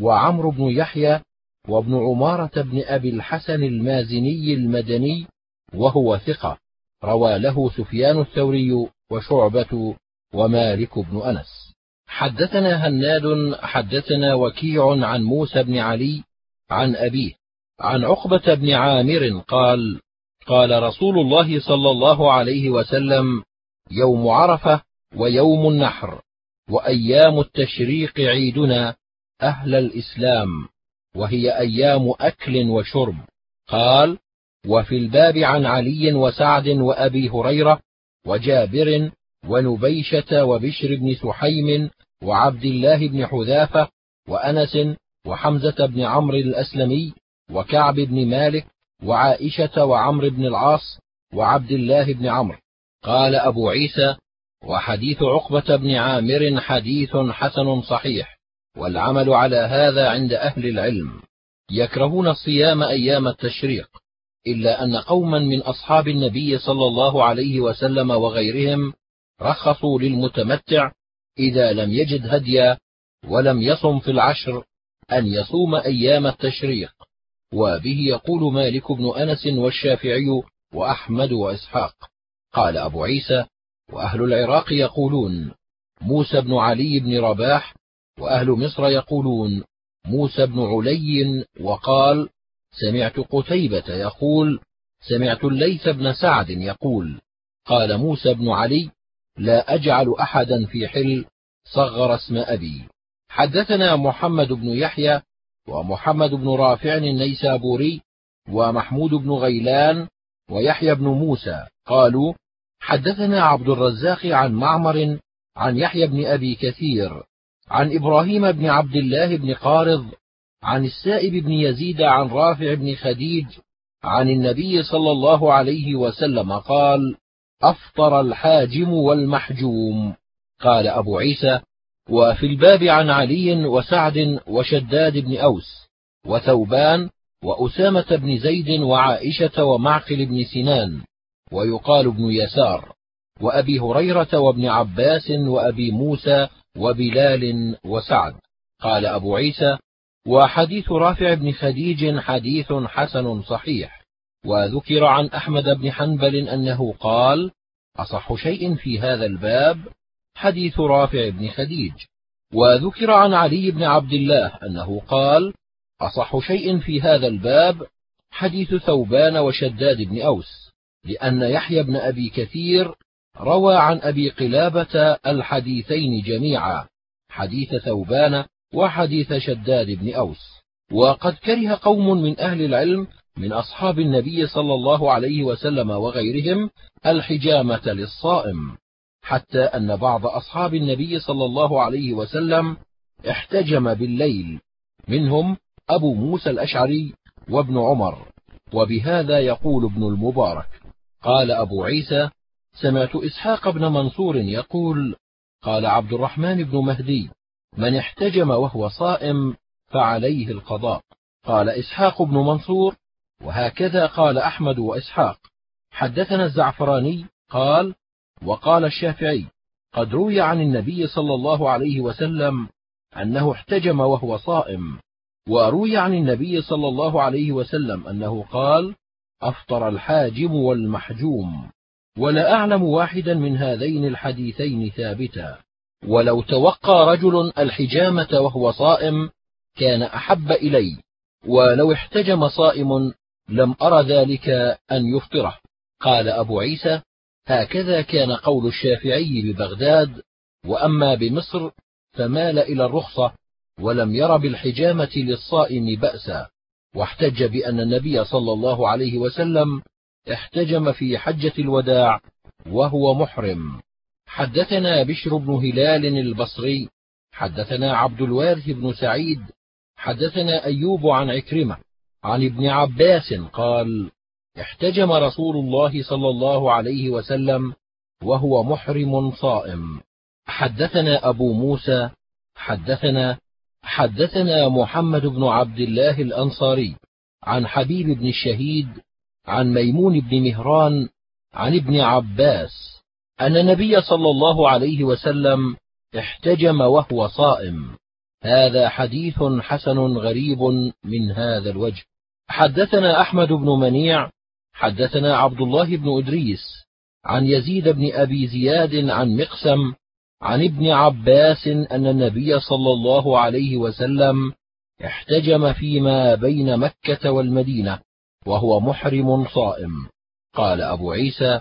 Speaker 1: وعمرو بن يحيى وابن عمارة بن أبي الحسن المازني المدني وهو ثقة. روى له سفيان الثوري وشعبة ومالك بن أنس. حدثنا هناد حدثنا وكيع عن موسى بن علي عن أبيه عن عقبة بن عامر قال قال رسول الله صلى الله عليه وسلم يوم عرفة ويوم النحر وأيام التشريق عيدنا أهل الإسلام. وهي أيام أكل وشرب. قال وفي الباب عن علي وسعد وأبي هريرة وجابر ونبيشة وبشر بن سحيم وعبد الله بن حذافة وأنس وحمزة بن عمرو الأسلمي وكعب بن مالك وعائشة وعمرو بن العاص وعبد الله بن عمرو. قال أبو عيسى وحديث عقبة بن عامر حديث حسن صحيح. والعمل على هذا عند أهل العلم. يكرهون الصيام أيام التشريق إلا أن قوما من أصحاب النبي صلى الله عليه وسلم وغيرهم رخصوا للمتمتع إذا لم يجد هديا ولم يصم في العشر أن يصوم أيام التشريق. وبه يقول مالك بن أنس والشافعي وأحمد وإسحاق. قال أبو عيسى وأهل العراق يقولون موسى بن علي بن رباح وأهل مصر يقولون موسى بن علي وقال سمعت قتيبة يقول سمعت الليث بن سعد يقول قال موسى بن علي لا أجعل أحدا في حل صغر اسم أبي. حدثنا محمد بن يحيى ومحمد بن رافع النيسابوري ومحمود بن غيلان ويحيى بن موسى. قالوا حدثنا عبد الرزاق عن معمر عن يحيى بن أبي كثير عن إبراهيم بن عبد الله بن قارض عن السائب بن يزيد عن رافع بن خديج عن النبي صلى الله عليه وسلم قال أفطر الحاجم والمحجوم. قال أبو عيسى وفي الباب عن علي وسعد وشداد بن أوس وثوبان وأسامة بن زيد وعائشة ومعقل بن سنان ويقال بن يسار وأبي هريرة وابن عباس وأبي موسى وبلال وسعد. قال أبو عيسى وحديث رافع بن خديج حديث حسن صحيح. وذكر عن أحمد بن حنبل أنه قال أصح شيء في هذا الباب حديث رافع بن خديج. وذكر عن علي بن عبد الله أنه قال أصح شيء في هذا الباب حديث ثوبان وشداد بن أوس لأن يحيى بن أبي كثير روى عن أبي قلابة الحديثين جميعا حديث ثوبان وحديث شداد بن أوس. وقد كره قوم من أهل العلم من أصحاب النبي صلى الله عليه وسلم وغيرهم الحجامة للصائم حتى أن بعض أصحاب النبي صلى الله عليه وسلم احتجم بالليل. منهم أبو موسى الأشعري وابن عمر. وبهذا يقول ابن المبارك قال أبو عيسى سمعت إسحاق بن منصور يقول قال عبد الرحمن بن مهدي من احتجم وهو صائم فعليه القضاء. قال إسحاق بن منصور وهكذا قال أحمد وإسحاق. حدثنا الزعفراني قال وقال الشافعي قد روي عن النبي صلى الله عليه وسلم أنه احتجم وهو صائم وروي عن النبي صلى الله عليه وسلم أنه قال أفطر الحاجم والمحجوم. ولا أعلم واحدا من هذين الحديثين ثابتا. ولو توقى رجل الحجامة وهو صائم كان أحب إلي. ولو احتجم صائم لم أر ذلك أن يفطره. قال أبو عيسى هكذا كان قول الشافعي ببغداد وأما بمصر فمال إلى الرخصة ولم ير بالحجامة للصائم بأسا. واحتج بأن النبي صلى الله عليه وسلم احتجم في حجة الوداع وهو محرم. حدثنا بشر بن هلال البصري حدثنا عبد الوارث بن سعيد حدثنا أيوب عن عكرمة عن ابن عباس قال احتجم رسول الله صلى الله عليه وسلم وهو محرم صائم. حدثنا أبو موسى حدثنا حدثنا محمد بن عبد الله الأنصاري عن حبيب بن الشهيد عن ميمون بن مهران عن ابن عباس أن النبي صلى الله عليه وسلم احتجم وهو صائم. هذا حديث حسن غريب من هذا الوجه. حدثنا أحمد بن منيع حدثنا عبد الله بن إدريس عن يزيد بن أبي زياد عن مقسم عن ابن عباس أن النبي صلى الله عليه وسلم احتجم فيما بين مكة والمدينة. وهو محرم صائم. قال أبو عيسى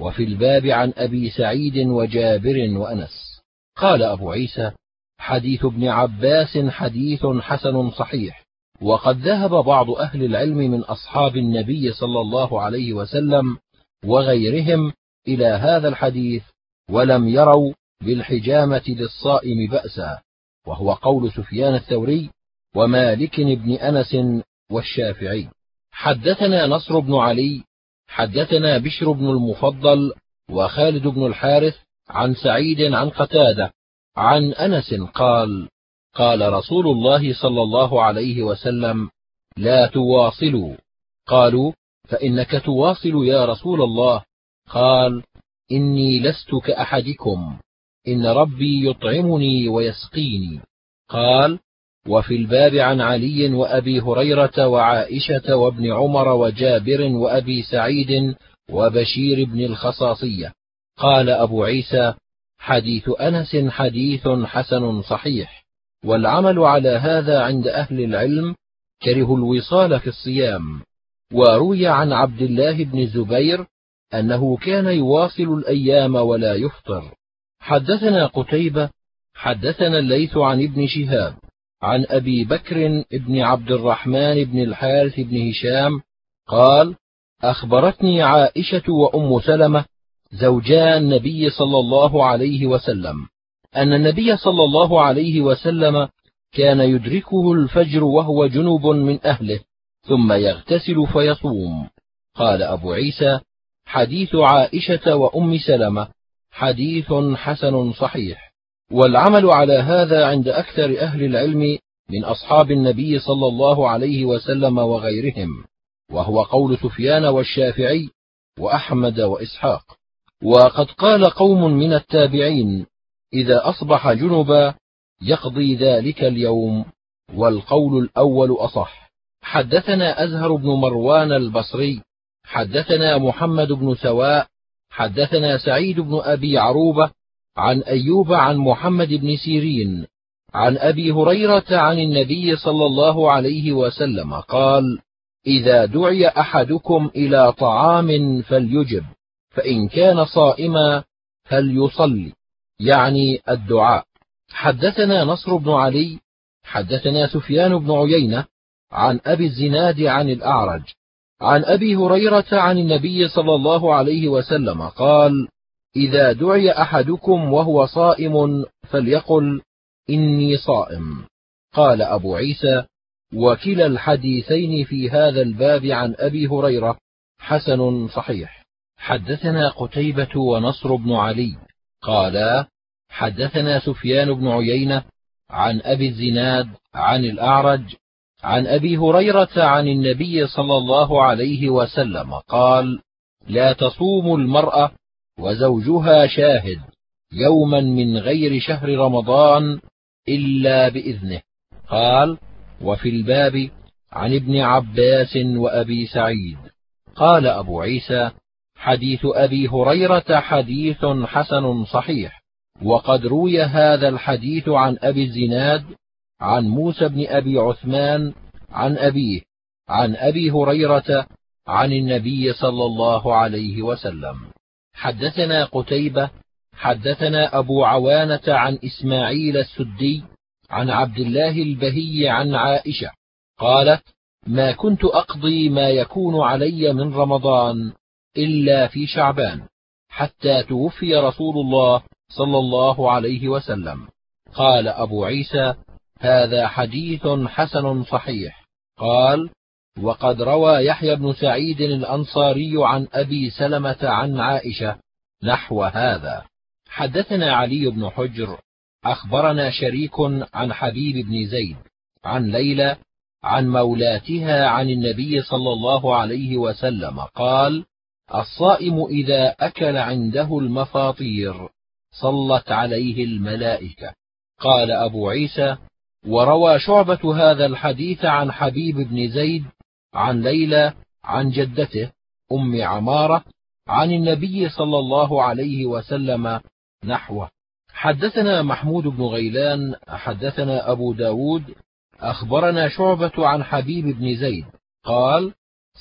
Speaker 1: وفي الباب عن أبي سعيد وجابر وأنس. قال أبو عيسى حديث ابن عباس حديث حسن صحيح. وقد ذهب بعض أهل العلم من أصحاب النبي صلى الله عليه وسلم وغيرهم إلى هذا الحديث ولم يروا بالحجامة للصائم بأسا. وهو قول سفيان الثوري ومالك بن أنس والشافعي. حدثنا نصر بن علي حدثنا بشر بن المفضل وخالد بن الحارث عن سعيد عن قتادة عن أنس قال قال رسول الله صلى الله عليه وسلم لا تواصلوا قالوا فإنك تواصل يا رسول الله قال إني لست كأحدكم إن ربي يطعمني ويسقيني قال وفي الباب عن علي وأبي هريرة وعائشة وابن عمر وجابر وأبي سعيد وبشير بن الخصاصية. قال أبو عيسى حديث أنس حديث حسن صحيح والعمل على هذا عند أهل العلم كرهوا الوصال في الصيام. وروي عن عبد الله بن الزبير أنه كان يواصل الأيام ولا يفطر. حدثنا قتيبة حدثنا الليث عن ابن شهاب عن أبي بكر بن عبد الرحمن بن الحارث بن هشام قال أخبرتني عائشة وأم سلمة زوجا النبي صلى الله عليه وسلم أن النبي صلى الله عليه وسلم كان يدركه الفجر وهو جنب من أهله ثم يغتسل فيصوم. قال أبو عيسى حديث عائشة وأم سلمة حديث حسن صحيح. والعمل على هذا عند أكثر أهل العلم من أصحاب النبي صلى الله عليه وسلم وغيرهم وهو قول سفيان والشافعي وأحمد وإسحاق. وقد قال قوم من التابعين إذا أصبح جنبا يقضي ذلك اليوم والقول الأول أصح. حدثنا أزهر بن مروان البصري حدثنا محمد بن سواء حدثنا سعيد بن أبي عروبة عن أيوب عن محمد بن سيرين عن أبي هريرة عن النبي صلى الله عليه وسلم قال إذا دعي أحدكم إلى طعام فليجب فإن كان صائما فليصلي. يعني الدعاء. حدثنا نصر بن علي حدثنا سفيان بن عيينة عن أبي الزناد عن الأعرج عن أبي هريرة عن النبي صلى الله عليه وسلم قال إذا دعي أحدكم وهو صائم فليقل إني صائم. قال أبو عيسى وكلا الحديثين في هذا الباب عن أبي هريرة حسن صحيح. حدثنا قتيبة ونصر بن علي قالا حدثنا سفيان بن عيينة عن أبي الزناد عن الأعرج عن أبي هريرة عن النبي صلى الله عليه وسلم قال لا تصوم المرأة وزوجها شاهد يوما من غير شهر رمضان إلا بإذنه. قال وفي الباب عن ابن عباس وأبي سعيد. قال أبو عيسى حديث أبي هريرة حديث حسن صحيح وقد روي هذا الحديث عن أبي الزناد عن موسى بن أبي عثمان عن أبيه عن أبي هريرة عن النبي صلى الله عليه وسلم. حدثنا قتيبة حدثنا أبو عوانة عن إسماعيل السدي عن عبد الله البهي عن عائشة قالت ما كنت أقضي ما يكون علي من رمضان إلا في شعبان حتى توفي رسول الله صلى الله عليه وسلم. قال أبو عيسى هذا حديث حسن صحيح. قال وقد روى يحيى بن سعيد الأنصاري عن أبي سلمة عن عائشة نحو هذا. حدثنا علي بن حجر أخبرنا شريك عن حبيب بن زيد عن ليلى عن مولاتها عن النبي صلى الله عليه وسلم قال الصائم إذا أكل عنده المفاطير صلت عليه الملائكة. قال أبو عيسى وروى شعبة هذا الحديث عن حبيب بن زيد عن ليلى عن جدته أم عمارة عن النبي صلى الله عليه وسلم نحوه. حدثنا محمود بن غيلان حدثنا أبو داود أخبرنا شعبة عن حبيب بن زيد قال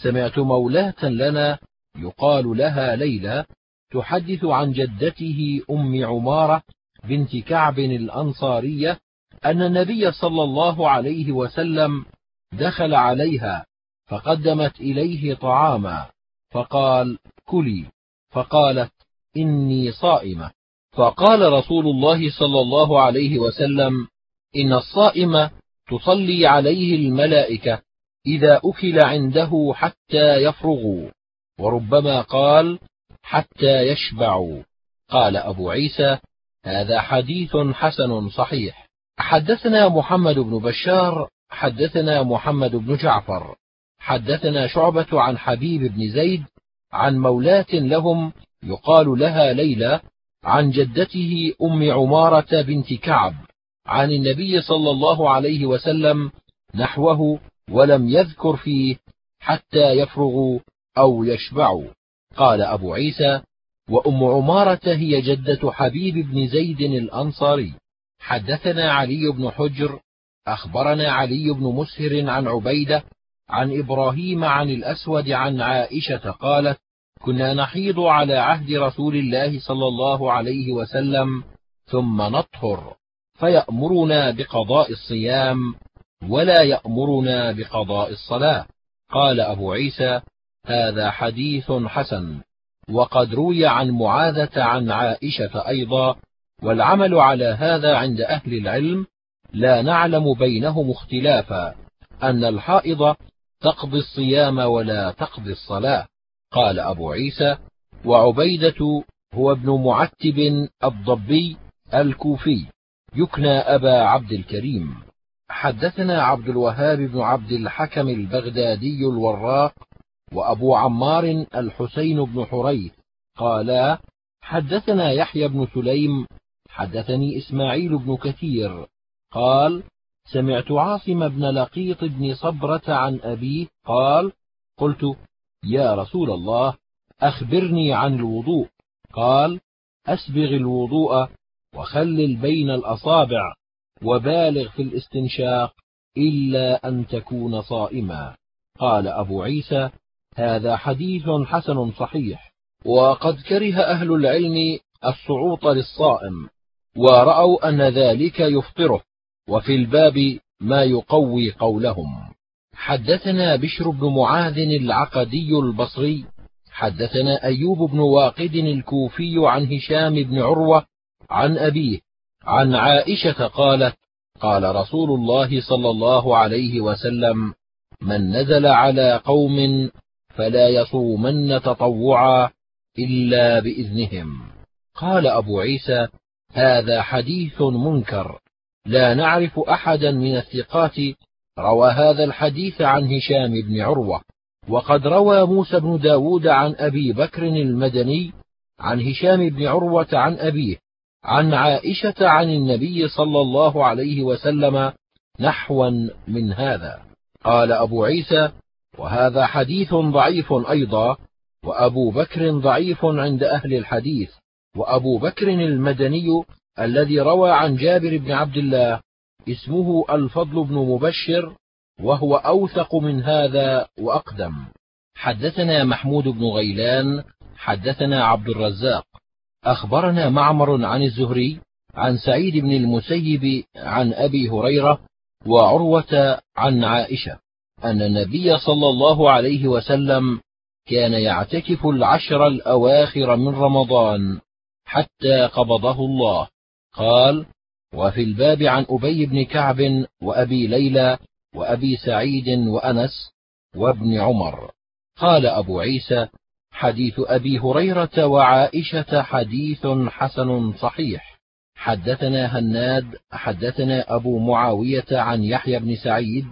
Speaker 1: سمعت مولاة لنا يقال لها ليلى تحدث عن جدته أم عمارة بنت كعب الأنصارية أن النبي صلى الله عليه وسلم دخل عليها فقدمت إليه طعاما فقال كلي فقالت إني صائمة فقال رسول الله صلى الله عليه وسلم إن الصائم تصلي عليه الملائكة إذا أكل عنده حتى يفرغوا وربما قال حتى يشبعوا قال أبو عيسى هذا حديث حسن صحيح حدثنا محمد بن بشار حدثنا محمد بن جعفر. حدثنا شعبة عن حبيب بن زيد عن مولاة لهم يقال لها ليلى عن جدته أم عمارة بنت كعب عن النبي صلى الله عليه وسلم نحوه ولم يذكر فيه حتى يفرغوا أو يشبعوا قال أبو عيسى وأم عمارة هي جدة حبيب بن زيد الأنصاري. حدثنا علي بن حجر أخبرنا علي بن مسهر عن عبيدة عن إبراهيم عن الأسود عن عائشة قالت كنا نحيض على عهد رسول الله صلى الله عليه وسلم ثم نطهر فيأمرنا بقضاء الصيام ولا يأمرنا بقضاء الصلاة. قال أبو عيسى هذا حديث حسن وقد روي عن معاذة عن عائشة أيضا والعمل على هذا عند أهل العلم لا نعلم بينهم اختلافا أن الحائض تقضي الصيام ولا تقضي الصلاة. قال أبو عيسى وعبيدة هو ابن معتب الضبي الكوفي. يكنى أبا عبد الكريم. حدثنا عبد الوهاب بن عبد الحكم البغدادي الوراق وأبو عمار الحسين بن حريث. قالا حدثنا يحيى بن سليم. حدثني إسماعيل بن كثير. قال سمعت عاصم بن لقيط بن صبرة عن أبيه قال قلت يا رسول الله أخبرني عن الوضوء. قال أسبغ الوضوء وخلل بين الأصابع وبالغ في الاستنشاق إلا أن تكون صائما. قال أبو عيسى هذا حديث حسن صحيح. وقد كره أهل العلم الصعوط للصائم ورأوا أن ذلك يفطره. وفي الباب ما يقوي قولهم. حدثنا بشر بن معاذ العقدي البصري حدثنا أيوب بن واقد الكوفي عن هشام بن عروة عن أبيه عن عائشة قالت قال رسول الله صلى الله عليه وسلم من نزل على قوم فلا يصومن تطوعا إلا بإذنهم قال أبو عيسى هذا حديث منكر لا نعرف أحدا من الثقات روى هذا الحديث عن هشام بن عروة. وقد روى موسى بن داود عن أبي بكر المدني عن هشام بن عروة عن أبيه عن عائشة عن النبي صلى الله عليه وسلم نحوا من هذا. قال أبو عيسى وهذا حديث ضعيف أيضا وأبو بكر ضعيف عند أهل الحديث وأبو بكر المدني الذي روى عن جابر بن عبد الله اسمه الفضل بن مبشر وهو أوثق من هذا وأقدم. حدثنا محمود بن غيلان حدثنا عبد الرزاق. أخبرنا معمر عن الزهري عن سعيد بن المسيب عن أبي هريرة وعروة عن عائشة أن النبي صلى الله عليه وسلم كان يعتكف العشر الأواخر من رمضان حتى قبضه الله. قال وفي الباب عن أبي بن كعب وأبي ليلى وأبي سعيد وأنس وابن عمر. قال أبو عيسى حديث أبي هريرة وعائشة حديث حسن صحيح. حدثنا هناد حدثنا أبو معاوية عن يحيى بن سعيد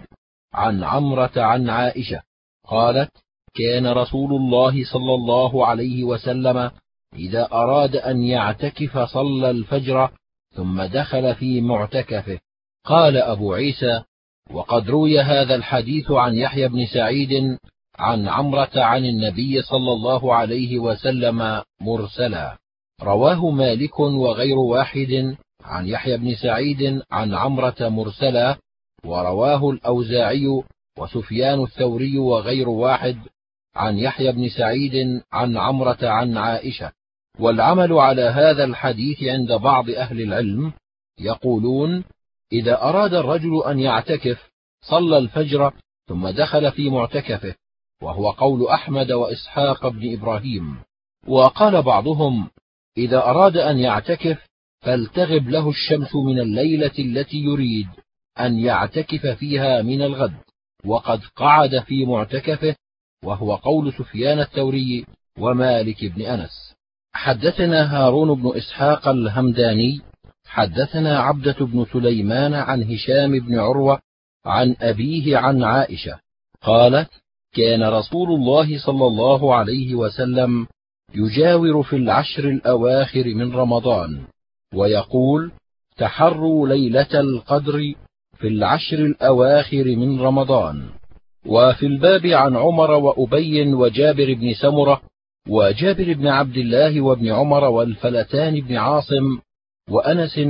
Speaker 1: عن عمرة عن عائشة. قالت كان رسول الله صلى الله عليه وسلم إذا أراد أن يعتكف صلى الفجر ثم دخل في معتكفه. قال أبو عيسى وقد روي هذا الحديث عن يحيى بن سعيد عن عمرة عن النبي صلى الله عليه وسلم مرسلا. رواه مالك وغير واحد عن يحيى بن سعيد عن عمرة مرسلا ورواه الأوزاعي وسفيان الثوري وغير واحد عن يحيى بن سعيد عن عمرة عن عائشة. والعمل على هذا الحديث عند بعض أهل العلم يقولون إذا أراد الرجل أن يعتكف صلى الفجر ثم دخل في معتكفه وهو قول أحمد وإسحاق بن إبراهيم. وقال بعضهم إذا أراد أن يعتكف فلتغب له الشمس من الليلة التي يريد أن يعتكف فيها من الغد. وقد قعد في معتكفه وهو قول سفيان الثوري ومالك بن أنس. حدثنا هارون بن إسحاق الهمداني حدثنا عبدة بن سليمان عن هشام بن عروة عن أبيه عن عائشة قالت كان رسول الله صلى الله عليه وسلم يجاور في العشر الأواخر من رمضان ويقول تحروا ليلة القدر في العشر الأواخر من رمضان. وفي الباب عن عمر وأبي وجابر بن سمرة وجابر بن عبد الله وابن عمر والفلتان بن عاصم وأنس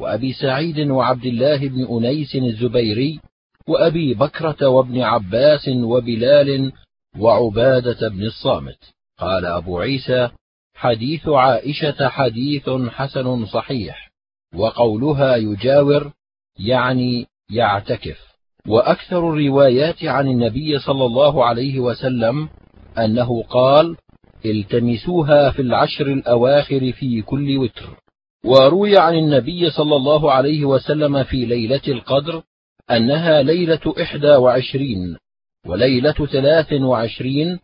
Speaker 1: وأبي سعيد وعبد الله بن أنيس الزبيري وأبي بكرة وابن عباس وبلال وعبادة بن الصامت. قال أبو عيسى حديث عائشة حديث حسن صحيح وقولها يجاور يعني يعتكف. وأكثر الروايات عن النبي صلى الله عليه وسلم أنه قال التمسوها في العشر الأواخر في كل وتر. وروي عن النبي صلى الله عليه وسلم في ليلة القدر أنها ليلة إحدى وعشرين وليلة ثلاث وعشرين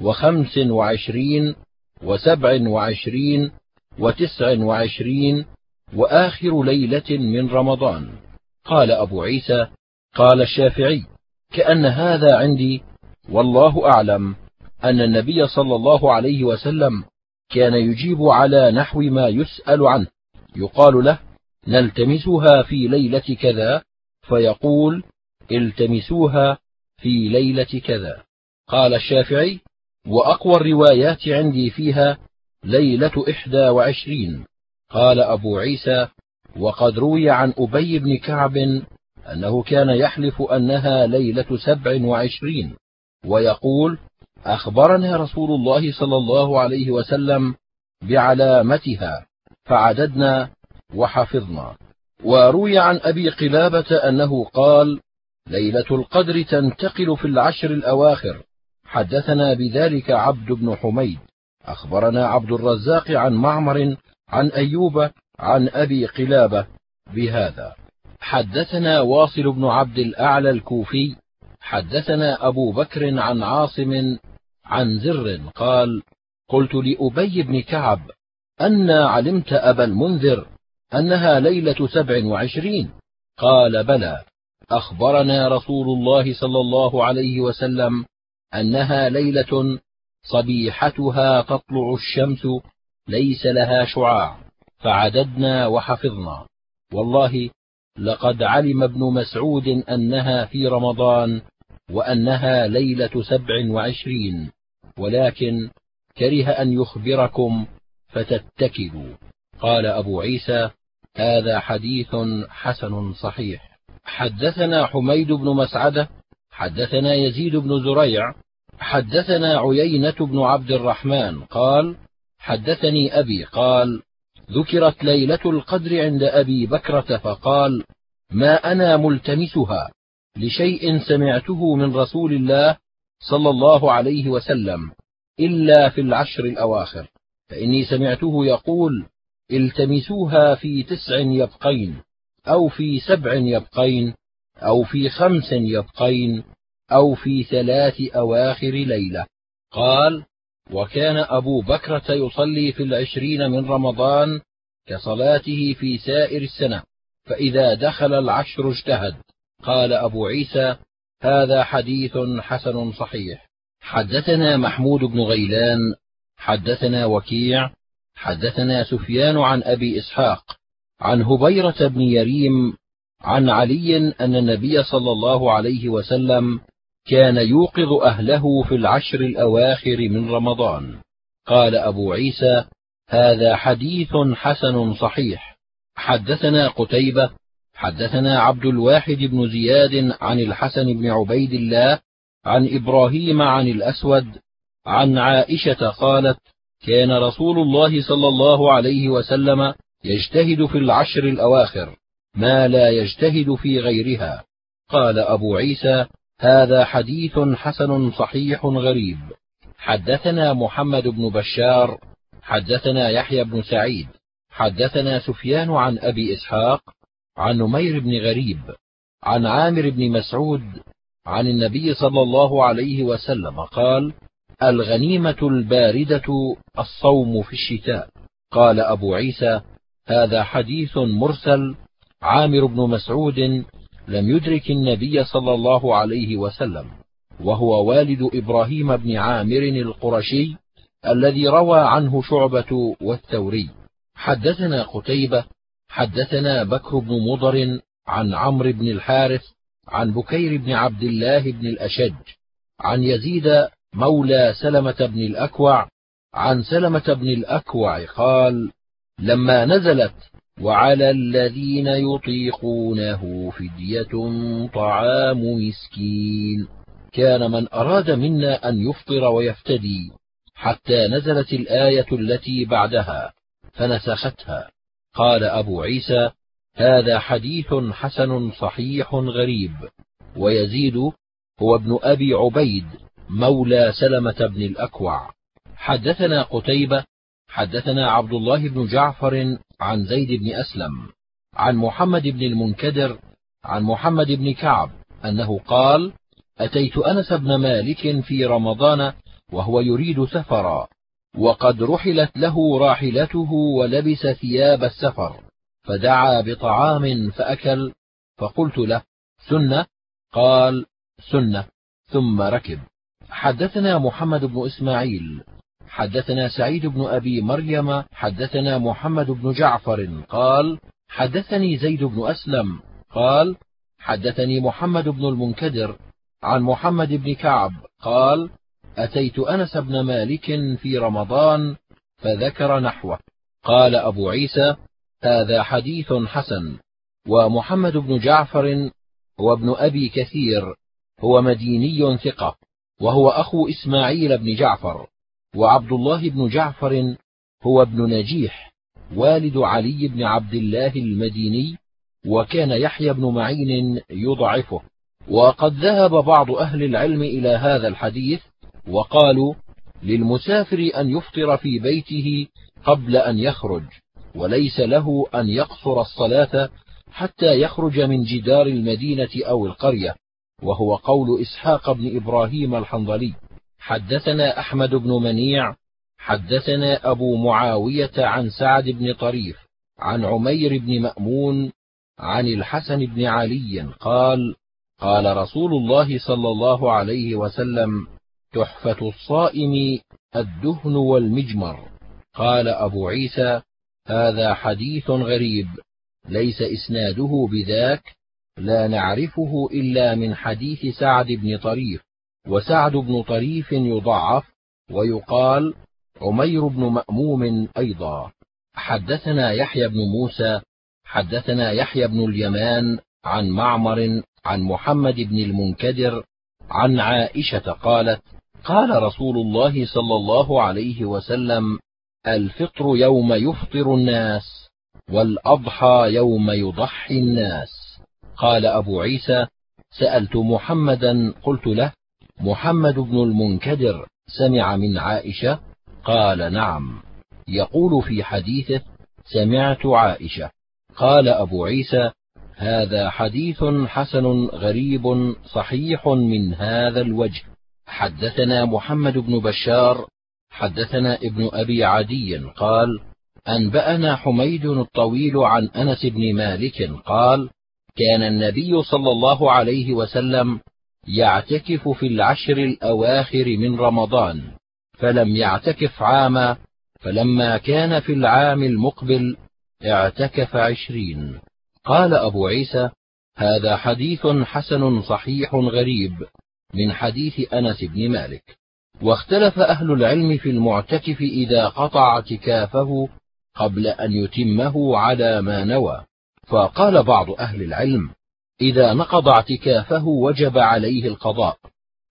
Speaker 1: وخمس وعشرين وسبع وعشرين وتسع وعشرين وآخر ليلة من رمضان. قال أبو عيسى قال الشافعي كأن هذا عندي والله أعلم. أن النبي صلى الله عليه وسلم كان يجيب على نحو ما يسأل عنه. يقال له نلتمسها في ليلة كذا فيقول التمسوها في ليلة كذا. قال الشافعي وأقوى الروايات عندي فيها ليلة إحدى وعشرين. قال أبو عيسى وقد روي عن أبي بن كعب أنه كان يحلف أنها ليلة سبع وعشرين ويقول أخبرنا رسول الله صلى الله عليه وسلم بعلامتها فعددنا وحفظنا. وروي عن أبي قلابة أنه قال ليلة القدر تنتقل في العشر الأواخر. حدثنا بذلك عبد بن حميد. أخبرنا عبد الرزاق عن معمر عن أيوب عن أبي قلابة بهذا. حدثنا واصل بن عبد الأعلى الكوفي. حدثنا أبو بكر عن عاصم عن زر قال قلت لأبي بن كعب أنا علمت أبا المنذر أنها ليلة سبع وعشرين. قال بلى. أخبرنا رسول الله صلى الله عليه وسلم أنها ليلة صبيحتها تطلع الشمس ليس لها شعاع. فعددنا وحفظنا. والله لقد علم ابن مسعود أنها في رمضان وأنها ليلة سبع وعشرين. ولكن كره أن يخبركم فتتكلوا قال أبو عيسى هذا حديث حسن صحيح. حدثنا حميد بن مسعدة حدثنا يزيد بن زريع حدثنا عيينة بن عبد الرحمن قال حدثني أبي قال ذكرت ليلة القدر عند أبي بكرة فقال ما أنا ملتمسها لشيء سمعته من رسول الله صلى الله عليه وسلم إلا في العشر الأواخر فإني سمعته يقول التمسوها في تسع يبقين أو في سبع يبقين أو في خمس يبقين أو في ثلاث أواخر ليلة قال وكان أبو بكرة يصلي في العشرين من رمضان كصلاته في سائر السنة فإذا دخل العشر اجتهد قال أبو عيسى هذا حديث حسن صحيح. حدثنا محمود بن غيلان حدثنا وكيع حدثنا سفيان عن أبي إسحاق عن هبيرة بن يريم عن علي أن النبي صلى الله عليه وسلم كان يوقظ أهله في العشر الأواخر من رمضان. قال أبو عيسى هذا حديث حسن صحيح. حدثنا قتيبة حدثنا عبد الواحد بن زياد عن الحسن بن عبيد الله عن إبراهيم عن الأسود عن عائشة قالت كان رسول الله صلى الله عليه وسلم يجتهد في العشر الأواخر ما لا يجتهد في غيرها. قال أبو عيسى هذا حديث حسن صحيح غريب. حدثنا محمد بن بشار حدثنا يحيى بن سعيد حدثنا سفيان عن أبي إسحاق عن نمير بن غريب عن عامر بن مسعود عن النبي صلى الله عليه وسلم قال الغنيمة الباردة الصوم في الشتاء. قال أبو عيسى هذا حديث مرسل عامر بن مسعود لم يدرك النبي صلى الله عليه وسلم وهو والد إبراهيم بن عامر القرشي الذي روى عنه شعبة والثوري. حدثنا قتيبة حدثنا بكر بن مضر عن عمرو بن الحارث عن بكير بن عبد الله بن الأشج عن يزيد مولى سلمة بن الأكوع عن سلمة بن الأكوع قال لما نزلت وعلى الذين يطيقونه فدية طعام مسكين كان من أراد منا أن يفطر ويفتدي حتى نزلت الآية التي بعدها فنسختها. قال أبو عيسى هذا حديث حسن صحيح غريب ويزيد هو ابن أبي عبيد مولى سلمة بن الأكوع. حدثنا قتيبة حدثنا عبد الله بن جعفر عن زيد بن أسلم عن محمد بن المنكدر عن محمد بن كعب أنه قال أتيت أنس بن مالك في رمضان وهو يريد سفرا. وقد رحلت له راحلته ولبس ثياب السفر فدعا بطعام فأكل فقلت له سنة؟ قال سنة. ثم ركب. حدثنا محمد بن إسماعيل حدثنا سعيد بن أبي مريم حدثنا محمد بن جعفر قال حدثني زيد بن أسلم قال حدثني محمد بن المنكدر عن محمد بن كعب قال أتيت أنس بن مالك في رمضان فذكر نحوه. قال أبو عيسى هذا حديث حسن ومحمد بن جعفر هو ابن أبي كثير هو مديني ثقة وهو أخو إسماعيل بن جعفر وعبد الله بن جعفر هو ابن نجيح والد علي بن عبد الله المديني وكان يحيى بن معين يضعفه. وقد ذهب بعض أهل العلم إلى هذا الحديث وقالوا للمسافر أن يفطر في بيته قبل أن يخرج وليس له أن يقصر الصلاة حتى يخرج من جدار المدينة أو القرية وهو قول إسحاق بن إبراهيم الحنظلي. حدثنا أحمد بن منيع حدثنا أبو معاوية عن سعد بن طريف عن عمير بن مأمون عن الحسن بن علي قال قال رسول الله صلى الله عليه وسلم تحفة الصائم الدهن والمجمر. قال أبو عيسى هذا حديث غريب ليس إسناده بذاك لا نعرفه إلا من حديث سعد بن طريف. وسعد بن طريف يضعف ويقال عمير بن مأموم أيضا. حدثنا يحيى بن موسى حدثنا يحيى بن اليمان عن معمر عن محمد بن المنكدر عن عائشة قالت قال رسول الله صلى الله عليه وسلم الفطر يوم يفطر الناس والأضحى يوم يضحي الناس. قال أبو عيسى سألت محمدا قلت له محمد بن المنكدر سمع من عائشة؟ قال نعم. يقول في حديثه سمعت عائشة. قال أبو عيسى هذا حديث حسن غريب صحيح من هذا الوجه. حدثنا محمد بن بشار حدثنا ابن أبي عدي قال أنبأنا حميد الطويل عن أنس بن مالك قال كان النبي صلى الله عليه وسلم يعتكف في العشر الأواخر من رمضان فلم يعتكف عاما فلما كان في العام المقبل اعتكف عشرين. قال أبو عيسى هذا حديث حسن صحيح غريب. من حديث أنس بن مالك. واختلف أهل العلم في المعتكف إذا قطع اعتكافه قبل أن يتمه على ما نوى. فقال بعض أهل العلم إذا نقض اعتكافه وجب عليه القضاء.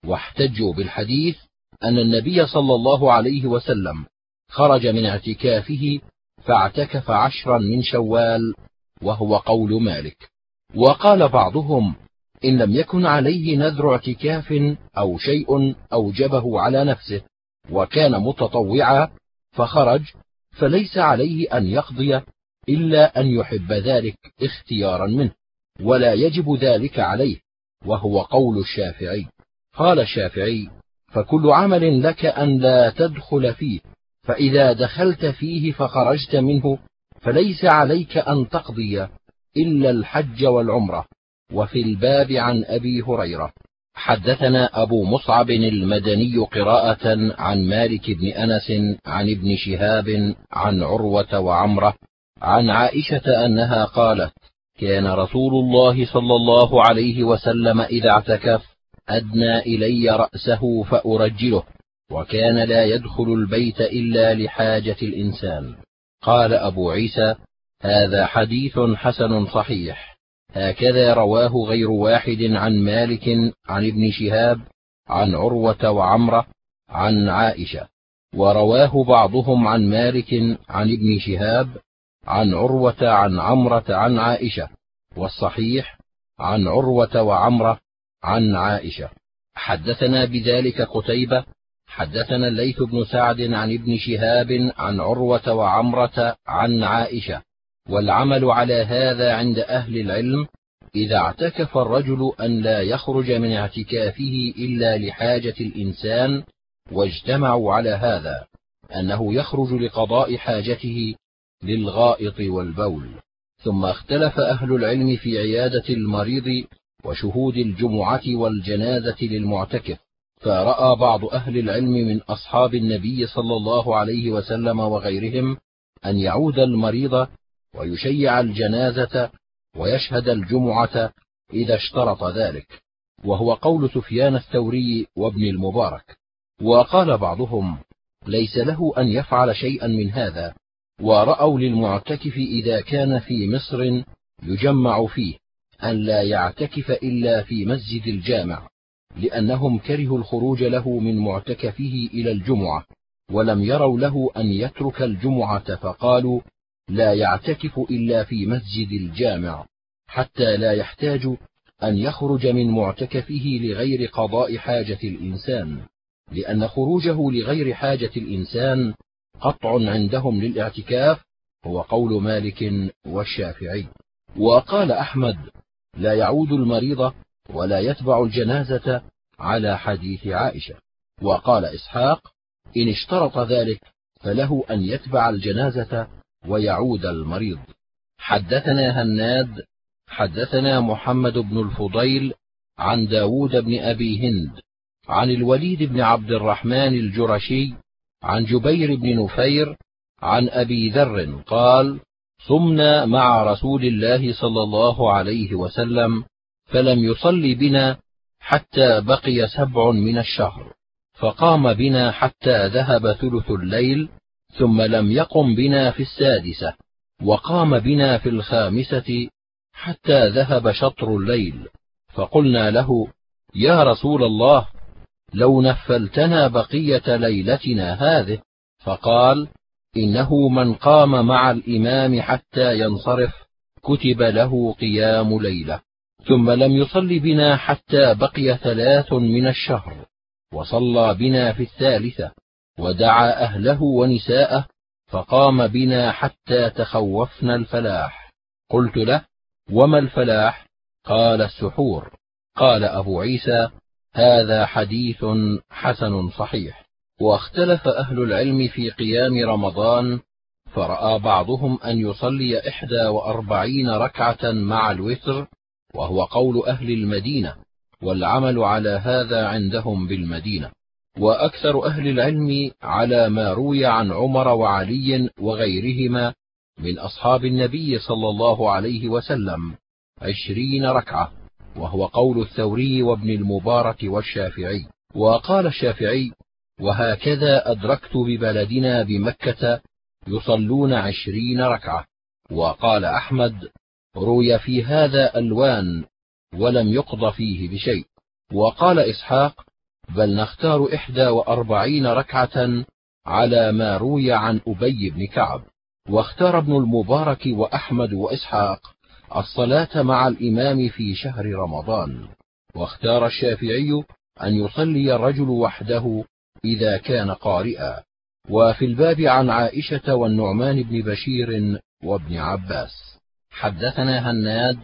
Speaker 1: واحتجوا بالحديث أن النبي صلى الله عليه وسلم خرج من اعتكافه فاعتكف عشرا من شوال وهو قول مالك. وقال بعضهم إن لم يكن عليه نذر اعتكاف أو شيء أوجبه على نفسه وكان متطوعا فخرج فليس عليه أن يقضي إلا أن يحب ذلك اختيارا منه ولا يجب ذلك عليه وهو قول الشافعي. قال الشافعي فكل عمل لك أن لا تدخل فيه فإذا دخلت فيه فخرجت منه فليس عليك أن تقضي إلا الحج والعمرة. وفي الباب عن أبي هريرة. حدثنا أبو مصعب المدني قراءة عن مالك بن أنس عن ابن شهاب عن عروة وعمرة عن عائشة أنها قالت كان رسول الله صلى الله عليه وسلم إذا اعتكف أدنى إلي رأسه فأرجله وكان لا يدخل البيت إلا لحاجة الإنسان. قال أبو عيسى هذا حديث حسن صحيح. هكذا رواه غير واحد عن مالك عن ابن شهاب عن عروة وعمرة عن عائشة. ورواه بعضهم عن مالك عن ابن شهاب عن عروة عن عمرة عن عائشة. والصحيح عن عروة وعمرة عن عائشة. حدثنا بذلك قتيبة حدثنا الليث بن سعد عن ابن شهاب عن عروة وعمرة عن عائشة. والعمل على هذا عند أهل العلم إذا اعتكف الرجل أن لا يخرج من اعتكافه إلا لحاجة الإنسان واجتمعوا على هذا أنه يخرج لقضاء حاجته للغائط والبول. ثم اختلف أهل العلم في عيادة المريض وشهود الجمعة والجنازة للمعتكف فرأى بعض أهل العلم من أصحاب النبي صلى الله عليه وسلم وغيرهم أن يعود المريض ويشيع الجنازة ويشهد الجمعة إذا اشترط ذلك وهو قول سفيان الثوري وابن المبارك. وقال بعضهم ليس له أن يفعل شيئا من هذا ورأوا للمعتكف إذا كان في مصر يجمع فيه أن لا يعتكف إلا في مسجد الجامع لأنهم كرهوا الخروج له من معتكفه إلى الجمعة ولم يروا له أن يترك الجمعة فقالوا لا يعتكف إلا في مسجد الجامع حتى لا يحتاج أن يخرج من معتكفه لغير قضاء حاجة الإنسان لأن خروجه لغير حاجة الإنسان قطع عندهم للاعتكاف هو قول مالك والشافعي. وقال أحمد لا يعود المريض ولا يتبع الجنازة على حديث عائشة. وقال إسحاق إن اشترط ذلك فله أن يتبع الجنازة ويعود المريض. حدثنا هناد حدثنا محمد بن الفضيل عن داود بن أبي هند عن الوليد بن عبد الرحمن الجرشي عن جبير بن نفير عن أبي ذر قال صمنا مع رسول الله صلى الله عليه وسلم فلم يصل بنا حتى بقي سبع من الشهر فقام بنا حتى ذهب ثلث الليل ثم لم يقم بنا في السادسة وقام بنا في الخامسة حتى ذهب شطر الليل. فقلنا له يا رسول الله لو نفلتنا بقية ليلتنا هذه؟ فقال إنه من قام مع الإمام حتى ينصرف كتب له قيام ليلة. ثم لم يصل بنا حتى بقي ثلاث من الشهر وصلى بنا في الثالثة. ودعا أهله ونساءه فقام بنا حتى تخوفنا الفلاح. قلت له وما الفلاح؟ قال السحور. قال أبو عيسى هذا حديث حسن صحيح. واختلف أهل العلم في قيام رمضان فرأى بعضهم أن يصلي إحدى وأربعين ركعة مع الوتر وهو قول أهل المدينة والعمل على هذا عندهم بالمدينة. وأكثر أهل العلم على ما روي عن عمر وعلي وغيرهما من أصحاب النبي صلى الله عليه وسلم عشرين ركعة وهو قول الثوري وابن المبارك والشافعي. وقال الشافعي وهكذا أدركت ببلدنا بمكة يصلون عشرين ركعة وقال أحمد روي في هذا ألوان ولم يقض فيه بشيء وقال إسحاق بل نختار إحدى وأربعين ركعة على ما روي عن أبي بن كعب. واختار ابن المبارك وأحمد وإسحاق الصلاة مع الإمام في شهر رمضان. واختار الشافعي أن يصلي الرجل وحده إذا كان قارئا. وفي الباب عن عائشة والنعمان بن بشير وابن عباس. حدثنا هناد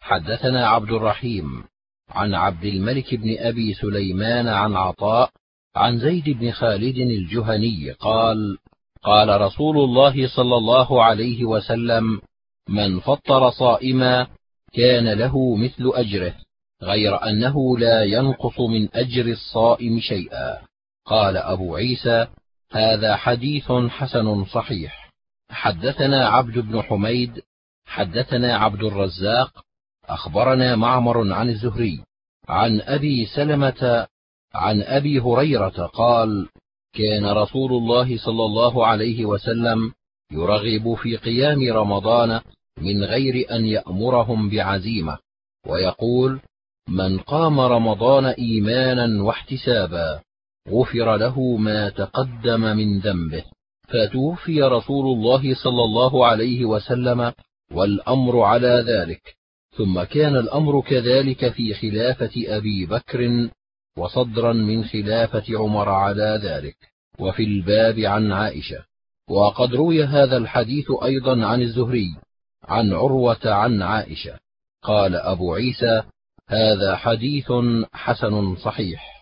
Speaker 1: حدثنا عبد الرحيم. عن عبد الملك بن أبي سليمان عن عطاء عن زيد بن خالد الجهني قال قال رسول الله صلى الله عليه وسلم من فطر صائما كان له مثل أجره غير أنه لا ينقص من أجر الصائم شيئا. قال أبو عيسى هذا حديث حسن صحيح. حدثنا عبد بن حميد حدثنا عبد الرزاق أخبرنا معمر عن الزهري عن أبي سلمة عن أبي هريرة قال كان رسول الله صلى الله عليه وسلم يرغب في قيام رمضان من غير أن يأمرهم بعزيمة ويقول من قام رمضان إيمانا واحتسابا غفر له ما تقدم من ذنبه. فتوفي رسول الله صلى الله عليه وسلم والأمر على ذلك. ثم كان الأمر كذلك في خلافة أبي بكر وصدرا من خلافة عمر على ذلك وفي الباب عن عائشة. وقد روي هذا الحديث أيضا عن الزهري عن عروة عن عائشة. قال أبو عيسى هذا حديث حسن صحيح.